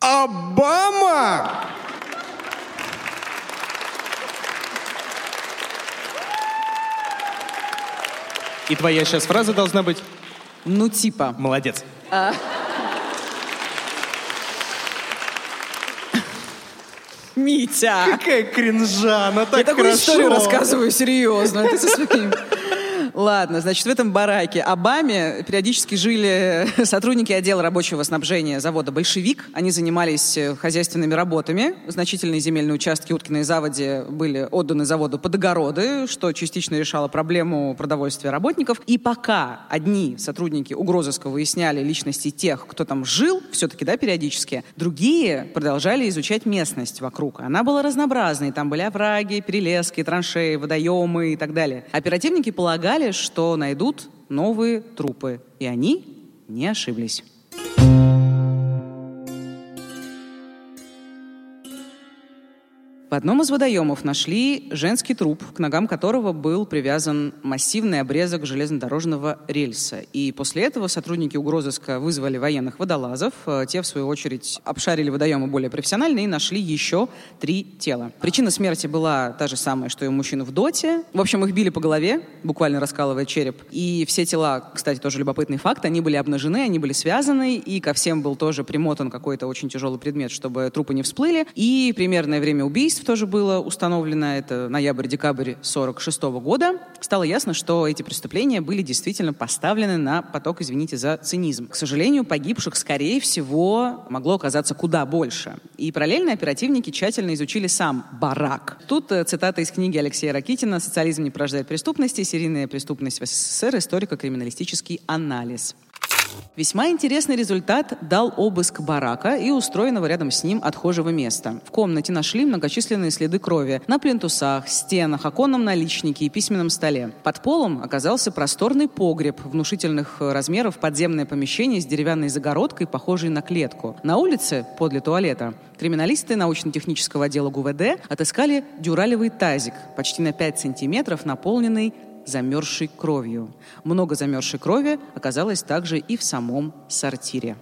Обама! И твоя сейчас фраза должна быть Ну, типа. «молодец». Митя! Какая кринжа, ну так Я такую хорошо. историю рассказываю серьезно. Ты со своим. Ладно, значит, в этом бараке Обаме периодически жили сотрудники отдела рабочего снабжения завода «Большевик». Они занимались э, хозяйственными работами. Значительные земельные участки Уткиной заводе были отданы заводу под огороды, что частично решало проблему продовольствия работников. И пока одни сотрудники угрозыска выясняли личности тех, кто там жил, все-таки, да, периодически, другие продолжали изучать местность вокруг. Она была разнообразной. Там были овраги, перелески, траншеи, водоемы и так далее. Оперативники полагали, что найдут новые трупы. И они не ошиблись. В одном из водоемов нашли женский труп, к ногам которого был привязан массивный обрезок железнодорожного рельса. И после этого сотрудники угрозыска вызвали военных водолазов. Э, Те, в свою очередь, обшарили водоемы более профессионально и нашли еще три тела. Причина смерти была та же самая, что и у мужчин в доте. В общем, их били по голове, буквально раскалывая череп. И все тела, кстати, тоже любопытный факт, они были обнажены, они были связаны, и ко всем был тоже примотан какой-то очень тяжелый предмет, чтобы трупы не всплыли. И примерное время убийств тоже было установлено, это ноябрь-декабрь 46 года. Стало ясно, что эти преступления были действительно поставлены на поток, извините за цинизм. К сожалению, погибших, скорее всего, могло оказаться куда больше. И параллельно оперативники тщательно изучили сам барак. Тут э, цитата из книги Алексея Ракитина «Социализм не порождает преступности. Серийная преступность в СССР. Историко-криминалистический анализ». Весьма интересный результат дал обыск барака и устроенного рядом с ним отхожего места. В комнате нашли многочисленные следы крови на плинтусах, стенах, оконном наличнике и письменном столе. Под полом оказался просторный погреб внушительных э, размеров подземное помещение с деревянной загородкой, похожей на клетку. На улице, подле туалета, криминалисты научно-технического отдела ГУВД отыскали дюралевый тазик, почти на 5 сантиметров, наполненный замерзшей кровью. Много замерзшей крови оказалось также и в самом сортире.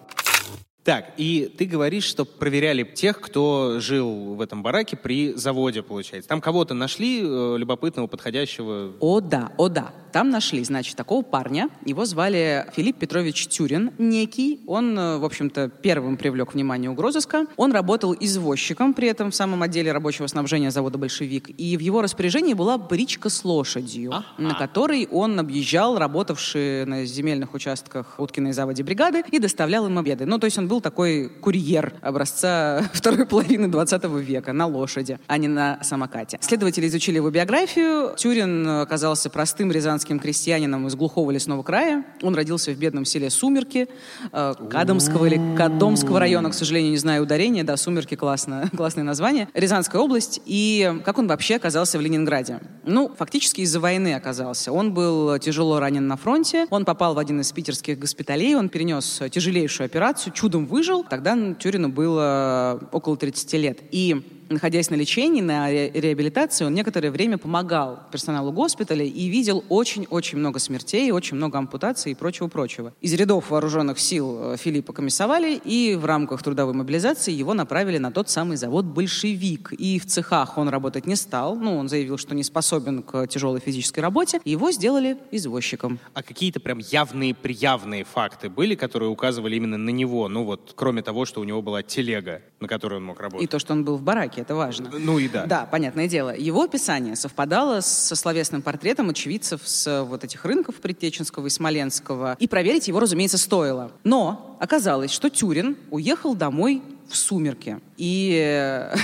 Так, и ты говоришь, что проверяли тех, кто жил в этом бараке при заводе, получается. Там кого-то нашли э, любопытного, подходящего? О да, о да. Там нашли, значит, такого парня. Его звали Филипп Петрович Тюрин, некий. Он, э, в общем-то, первым привлек внимание угрозыска. Он работал извозчиком при этом в самом отделе рабочего снабжения завода «Большевик». И в его распоряжении была бричка с лошадью, Ага. на которой он объезжал работавшие на земельных участках Уткиной заводе бригады и доставлял им обеды. Ну, то есть он был такой курьер образца второй половины 20 века на лошади, а не на самокате. Следователи изучили его биографию. Тюрин оказался простым рязанским крестьянином из глухого лесного края. Он родился в бедном селе Сумерки, э, Кадомского или Кадомского района, к сожалению, не знаю ударения. Да, Сумерки классно, классное название. Рязанская область. И как он вообще оказался в Ленинграде? Ну, фактически из-за войны оказался. Он был тяжело ранен на фронте. Он попал в один из питерских госпиталей. Он перенес тяжелейшую операцию, чудом выжил. Тогда Тюрину было около 30 лет. И находясь на лечении, на ре- реабилитации, он некоторое время помогал персоналу госпиталя и видел очень-очень много смертей, очень много ампутаций и прочего-прочего. Из рядов вооруженных сил э, Филиппа комиссовали, и в рамках трудовой мобилизации его направили на тот самый завод «Большевик». И в цехах он работать не стал, ну, он заявил, что не способен к тяжелой физической работе, и его сделали извозчиком. А какие-то прям явные, приявные факты были, которые указывали именно на него? Ну вот, кроме того, что у него была телега, на которой он мог И работать. то, что он был в бараке, это важно. Ну и да. Да, понятное дело. Его описание совпадало со словесным портретом очевидцев с вот этих рынков Предтеченского и Смоленского. И проверить его, разумеется, стоило. Но оказалось, что Тюрин уехал домой в сумерки. И... э,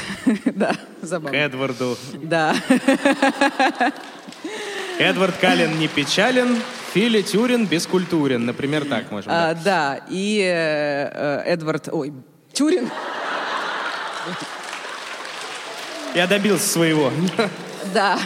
Да, К забавно. Эдварду. Да. Эдвард Каллен не печален, Филя Тюрин бескультурен. Например, так да. А, Да, и э, э, Эдвард... Ой, Тюрин... Я добился своего. Да.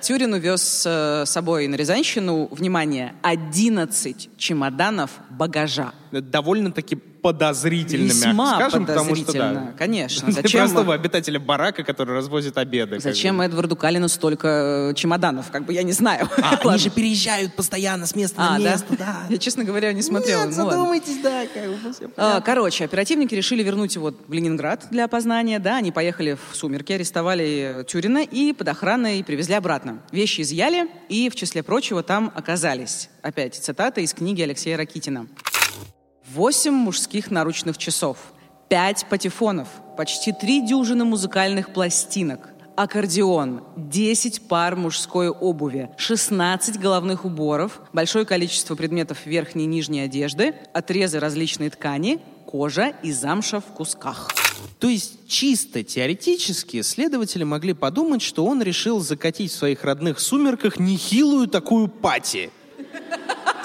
Тюрин увез э, с собой на Рязанщину, внимание, 11 чемоданов багажа. Довольно-таки подозрительно, Весьма мягко скажем, потому что да. конечно. Зачем- простого обитателя барака, который развозит обеды. Зачем. Эдварду Калину столько э, чемоданов? Как бы я не знаю. А, они Ладно. же переезжают постоянно с места А, на да? место, да. Я, честно говоря, не смотрела. Нет, Ну, ладно. задумайтесь, да. как бы А, Короче, оперативники решили вернуть его в Ленинград для опознания. Да, они поехали в сумерки, арестовали Тюрина и под охраной привезли обратно. Вещи изъяли, и, в числе прочего, там оказались, опять цитата из книги Алексея Ракитина. Восемь мужских наручных часов, пять патефонов, почти три дюжины музыкальных пластинок, аккордеон, 10 пар мужской обуви, 16 головных уборов, большое количество предметов верхней и нижней одежды, отрезы различной ткани, кожа и замша в кусках. То есть чисто теоретически следователи могли подумать, что он решил закатить в своих родных сумерках нехилую такую пати.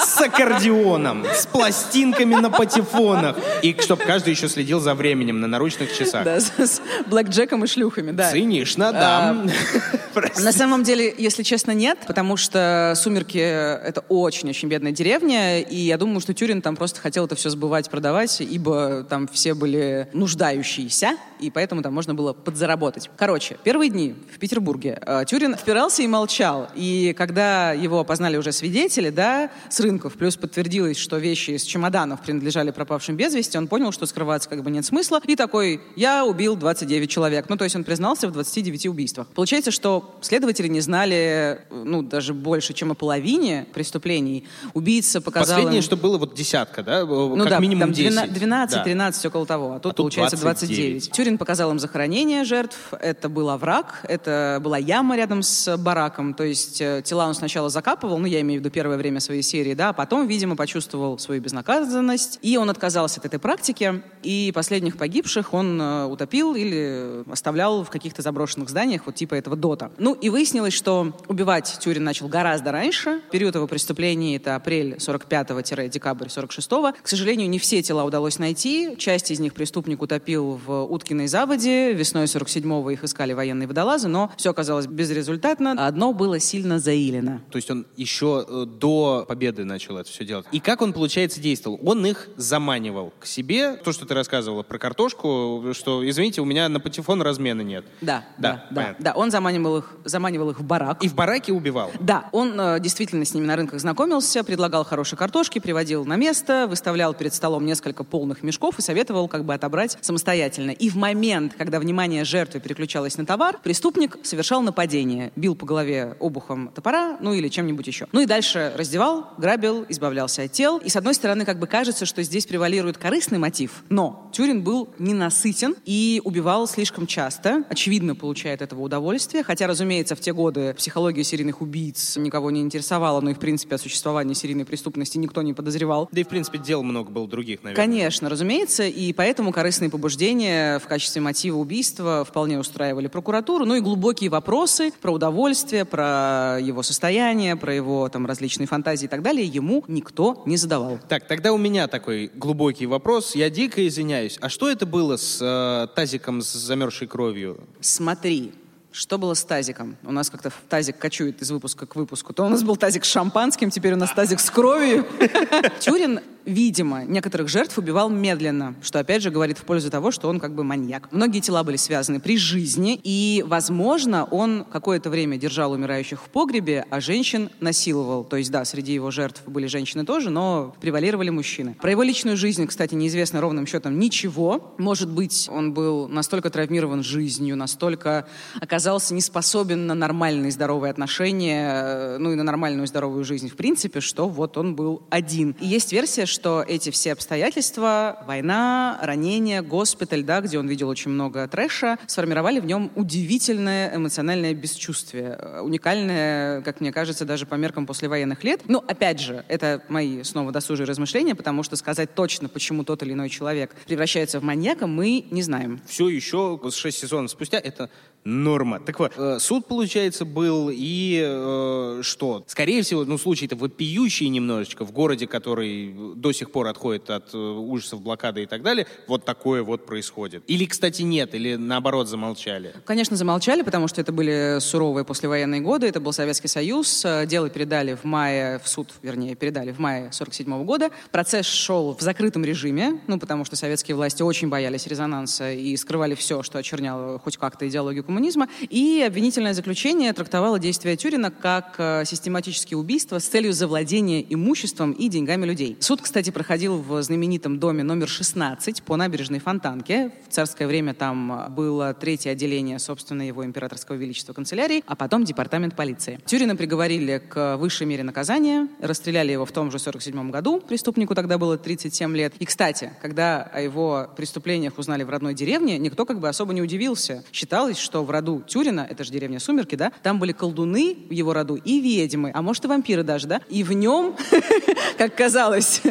С аккордеоном, с пластинками на патефонах. И чтобы каждый еще следил за временем на наручных часах. Да, с, с блэкджеком и шлюхами, да. Цинично, да. Прости. На самом деле, если честно, нет, потому что «Сумерки» — это очень-очень бедная деревня, и я думаю, что Тюрин там просто хотел это все сбывать, продавать, ибо там все были нуждающиеся, и поэтому там можно было подзаработать. Короче, первые дни в Петербурге э, Тюрин впирался и молчал, и когда его опознали уже свидетели, да, с рынков, плюс подтвердилось, что вещи из чемоданов принадлежали пропавшим без вести, он понял, что скрываться как бы нет смысла, и такой, я убил 29 человек. Ну, то есть он признался в 29 убийствах. Получается, что следователи не знали, ну, даже больше, чем о половине преступлений. Убийца показал Последнее, им- что было, вот десятка, да? ну как да, минимум там 10. 12, Да. 13, около того. А тут, А тут получается 29. 29. Тюрин показал им захоронение жертв. Это был овраг, это была яма рядом с бараком. То есть э, тела он сначала закапывал, ну я имею в виду первое время своей серии, да, потом, видимо, почувствовал свою безнаказанность. И он отказался от этой практики. И последних погибших он э, утопил или оставлял в каких-то заброшенных зданиях, вот типа этого дота. Ну и выяснилось, что убивать Тюрин начал гораздо раньше. Период его преступлений это апрель 45-декабрь 46-го. К сожалению, не все тела удалось найти. Часть из них преступник утопил в Уткиной заводе. Весной 47-го их искали военные водолазы, но все оказалось безрезультатно. Одно было сильно заилено. То есть он еще э, до победы начал это все делать. И как он, получается, действовал? Он их заманивал к себе. То, что ты рассказывала про картошку, что, извините, у меня на патефон размена нет. Да, да, да. Да, он заманивал их, заманивал их в барак. И в бараке убивал. Да, он э, действительно с ними на рынках знакомился, предлагал хорошие картошки, приводил на место, выставлял перед столом несколько полных мешков и советовал как бы отобрать самостоятельно. И в момент, когда внимание жертвы переключалось на товар, преступник совершал нападение, бил по голове обухом топора, ну или чем-нибудь еще. Ну и дальше раздевал, грабил, избавлялся от тел. И с одной стороны, как бы кажется, что здесь превалирует корыстный мотив, но Тюрин был ненасытен и убивал слишком часто, очевидно, получает этого удовольствие, хотя, разумеется, в те годы психология серийных убийц никого не интересовала, но и, в принципе, о существовании серийной преступности никто не подозревал. Да и, в принципе, дел много было других, наверное. Конечно, разумеется, и поэтому корыстные побуждения в качестве мотива убийства вполне устраивали прокуратуру, ну и глубокие вопросы про удовольствие, про его состояние, про его там различные фантазии и так далее ему никто не задавал. Так, тогда у меня такой глубокий вопрос. Я дико извиняюсь. А что это было с э, тазиком с замерзшей кровью? Смотри, что было с тазиком? У нас как-то тазик кочует из выпуска к выпуску. То у нас был тазик с шампанским, теперь у нас тазик с кровью. Тюрин, видимо, некоторых жертв убивал медленно, что опять же говорит в пользу того, что он как бы маньяк. Многие тела были связаны при жизни, и, возможно, он какое-то время держал умирающих в погребе, а женщин насиловал. То есть, да, среди его жертв были женщины тоже, но превалировали мужчины. Про его личную жизнь, кстати, неизвестно ровным счетом ничего. Может быть, он был настолько травмирован жизнью, настолько оказался не способен на нормальные здоровые отношения, э, ну и на нормальную здоровую жизнь в принципе, что вот он был один. И есть версия, что эти все обстоятельства, война, ранение, госпиталь, да, где он видел очень много трэша, сформировали в нем удивительное эмоциональное бесчувствие. Э, Уникальное, как мне кажется, даже по меркам послевоенных лет. Ну, опять же, это мои снова досужие размышления, потому что сказать точно, почему тот или иной человек превращается в маньяка, мы не знаем. Все еще 6 сезонов спустя это норма. Так вот, э, суд, получается, был и э, что? Скорее всего, ну, случай-то вопиющий немножечко в городе, который до сих пор отходит от э, ужасов блокады и так далее, вот такое вот происходит. Или, кстати, нет, или наоборот замолчали. Конечно, замолчали, потому что это были суровые послевоенные годы, это был Советский Союз, э, дело передали в мае, в суд, вернее, передали в мае 47 года. Процесс шел в закрытом режиме, ну, потому что советские власти очень боялись резонанса и скрывали все, что очерняло хоть как-то идеологию коммунизма. И обвинительное заключение трактовало действия Тюрина как э, систематические убийства с целью завладения имуществом и деньгами людей. Суд, кстати, проходил в знаменитом доме номер 16 по набережной Фонтанке. В царское время там было третье отделение, собственно, его императорского величества канцелярии, а потом департамент полиции. Тюрина приговорили к высшей мере наказания, расстреляли его в том же 47 году, преступнику тогда было 37 лет. И, кстати, когда о его преступлениях узнали в родной деревне, никто как бы особо не удивился. Считалось, что в роду Тюрина, это же деревня Сумерки, да, там были колдуны в его роду и ведьмы, а может и вампиры даже, да, и в нем, как казалось,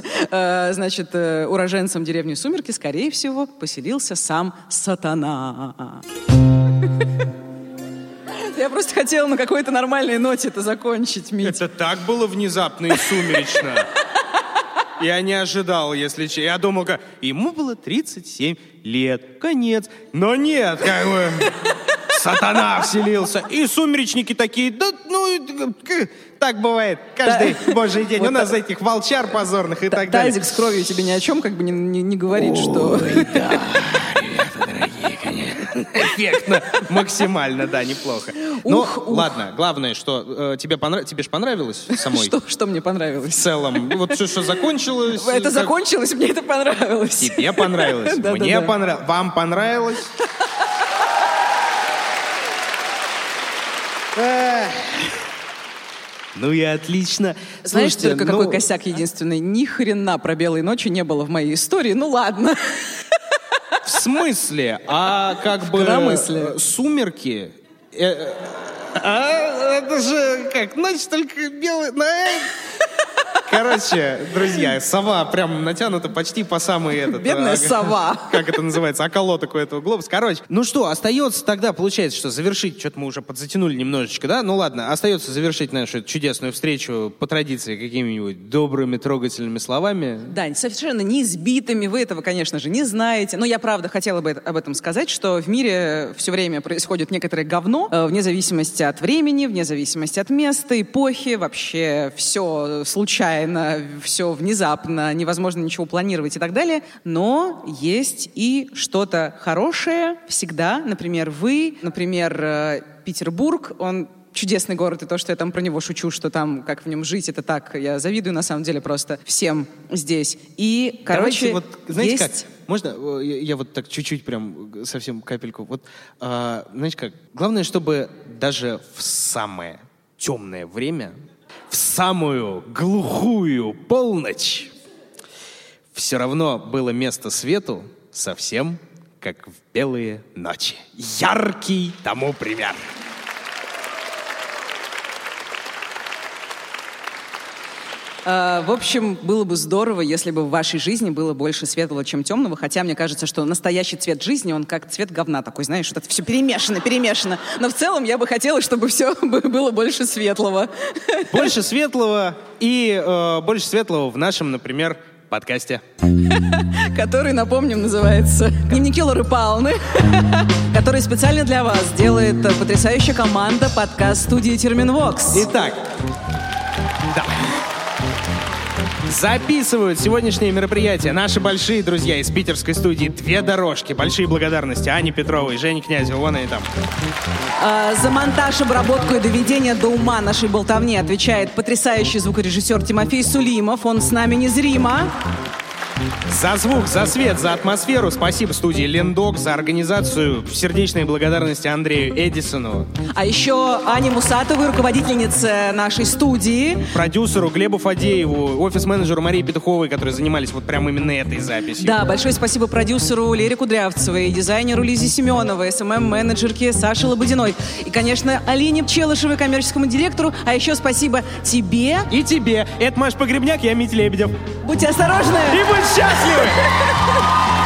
значит, э, уроженцем деревни Сумерки, скорее всего, поселился сам сатана. Я просто хотела на какой-то нормальной ноте это закончить, Мить. Это так было внезапно и сумеречно. Я не ожидал, если честно. Я думал, как... ему было 37 лет. Конец. Но нет, как бы... Сатана вселился. И сумеречники такие, да, ну, так бывает каждый божий день. У нас этих волчар позорных и так далее. Тазик с кровью тебе ни о чем как бы не, не, не говорит, что... да, ребята дорогие, конечно. Эффектно, максимально, да, неплохо. Ну, ладно, главное, что э, тебе, понрав... тебе же понравилось самой? Что, что мне понравилось? В целом, вот все, что закончилось... Это как... закончилось, мне это понравилось. Тебе понравилось, мне понравилось, вам понравилось? Ну и отлично. Знаешь, Слушайте, только ну... какой косяк единственный? Ни хрена про белые ночи не было в моей истории. Ну ладно. В смысле? А как бы Коромысле. сумерки? Э, э, а, это же как ночь только белый. Короче, друзья, сова прям натянута почти по самый этот... Бедная а, сова. Как это называется? Околоток у этого глобуса. Короче, ну что, остается тогда, получается, что завершить, что-то мы уже подзатянули немножечко, да? Ну ладно, остается завершить нашу чудесную встречу по традиции какими-нибудь добрыми, трогательными словами. Да, совершенно неизбитыми. Вы этого, конечно же, не знаете. Но я, правда, хотела бы об этом сказать, что в мире все время происходит некоторое говно, э, вне зависимости от времени, вне зависимости от места, эпохи, вообще все случайно случайно, все внезапно, невозможно ничего планировать и так далее. Но есть и что-то хорошее всегда. Например, вы, например, э, Петербург, он чудесный город, и то, что я там про него шучу, что там, как в нем жить, это так, я завидую на самом деле просто всем здесь. И, короче, Давайте вот, знаете есть... как, можно я, я вот так чуть-чуть прям совсем капельку, вот, а, знаете как, главное, чтобы даже в самое темное время в самую глухую полночь, все равно было место свету совсем как в белые ночи. Яркий тому пример. В общем, было бы здорово, если бы в вашей жизни было больше светлого, чем темного. Хотя мне кажется, что настоящий цвет жизни, он как цвет говна такой, знаешь, что это все перемешано, перемешано. Но в целом я бы хотела, чтобы все было больше светлого. Больше светлого и э, больше светлого в нашем, например, подкасте. Который, напомним, называется «Дневники Лоры Палны», который специально для вас делает потрясающая команда подкаст-студии «Терминвокс». Итак. Записывают сегодняшнее мероприятие наши большие друзья из питерской студии «Две дорожки». Большие благодарности Ане Петровой, Жене Князеву, вон они там. А, за монтаж, обработку и доведение до ума нашей болтовни отвечает потрясающий звукорежиссер Тимофей Сулимов. Он с нами незримо. За звук, за свет, за атмосферу спасибо студии Лендок, за организацию сердечной благодарности Андрею Эдисону. А еще Ане Мусатовой, руководительнице нашей студии. Продюсеру Глебу Фадееву, офис-менеджеру Марии Петуховой, которые занимались вот прямо именно этой записью. Да, большое спасибо продюсеру Лере Кудрявцевой, дизайнеру Лизе Семеновой, СММ-менеджерке Саше Лободиной. И, конечно, Алине Пчелышевой, коммерческому директору. А еще спасибо тебе. И тебе. Это Маш Погребняк, я Митя Лебедев. Будьте осторожны. И будь счастливы!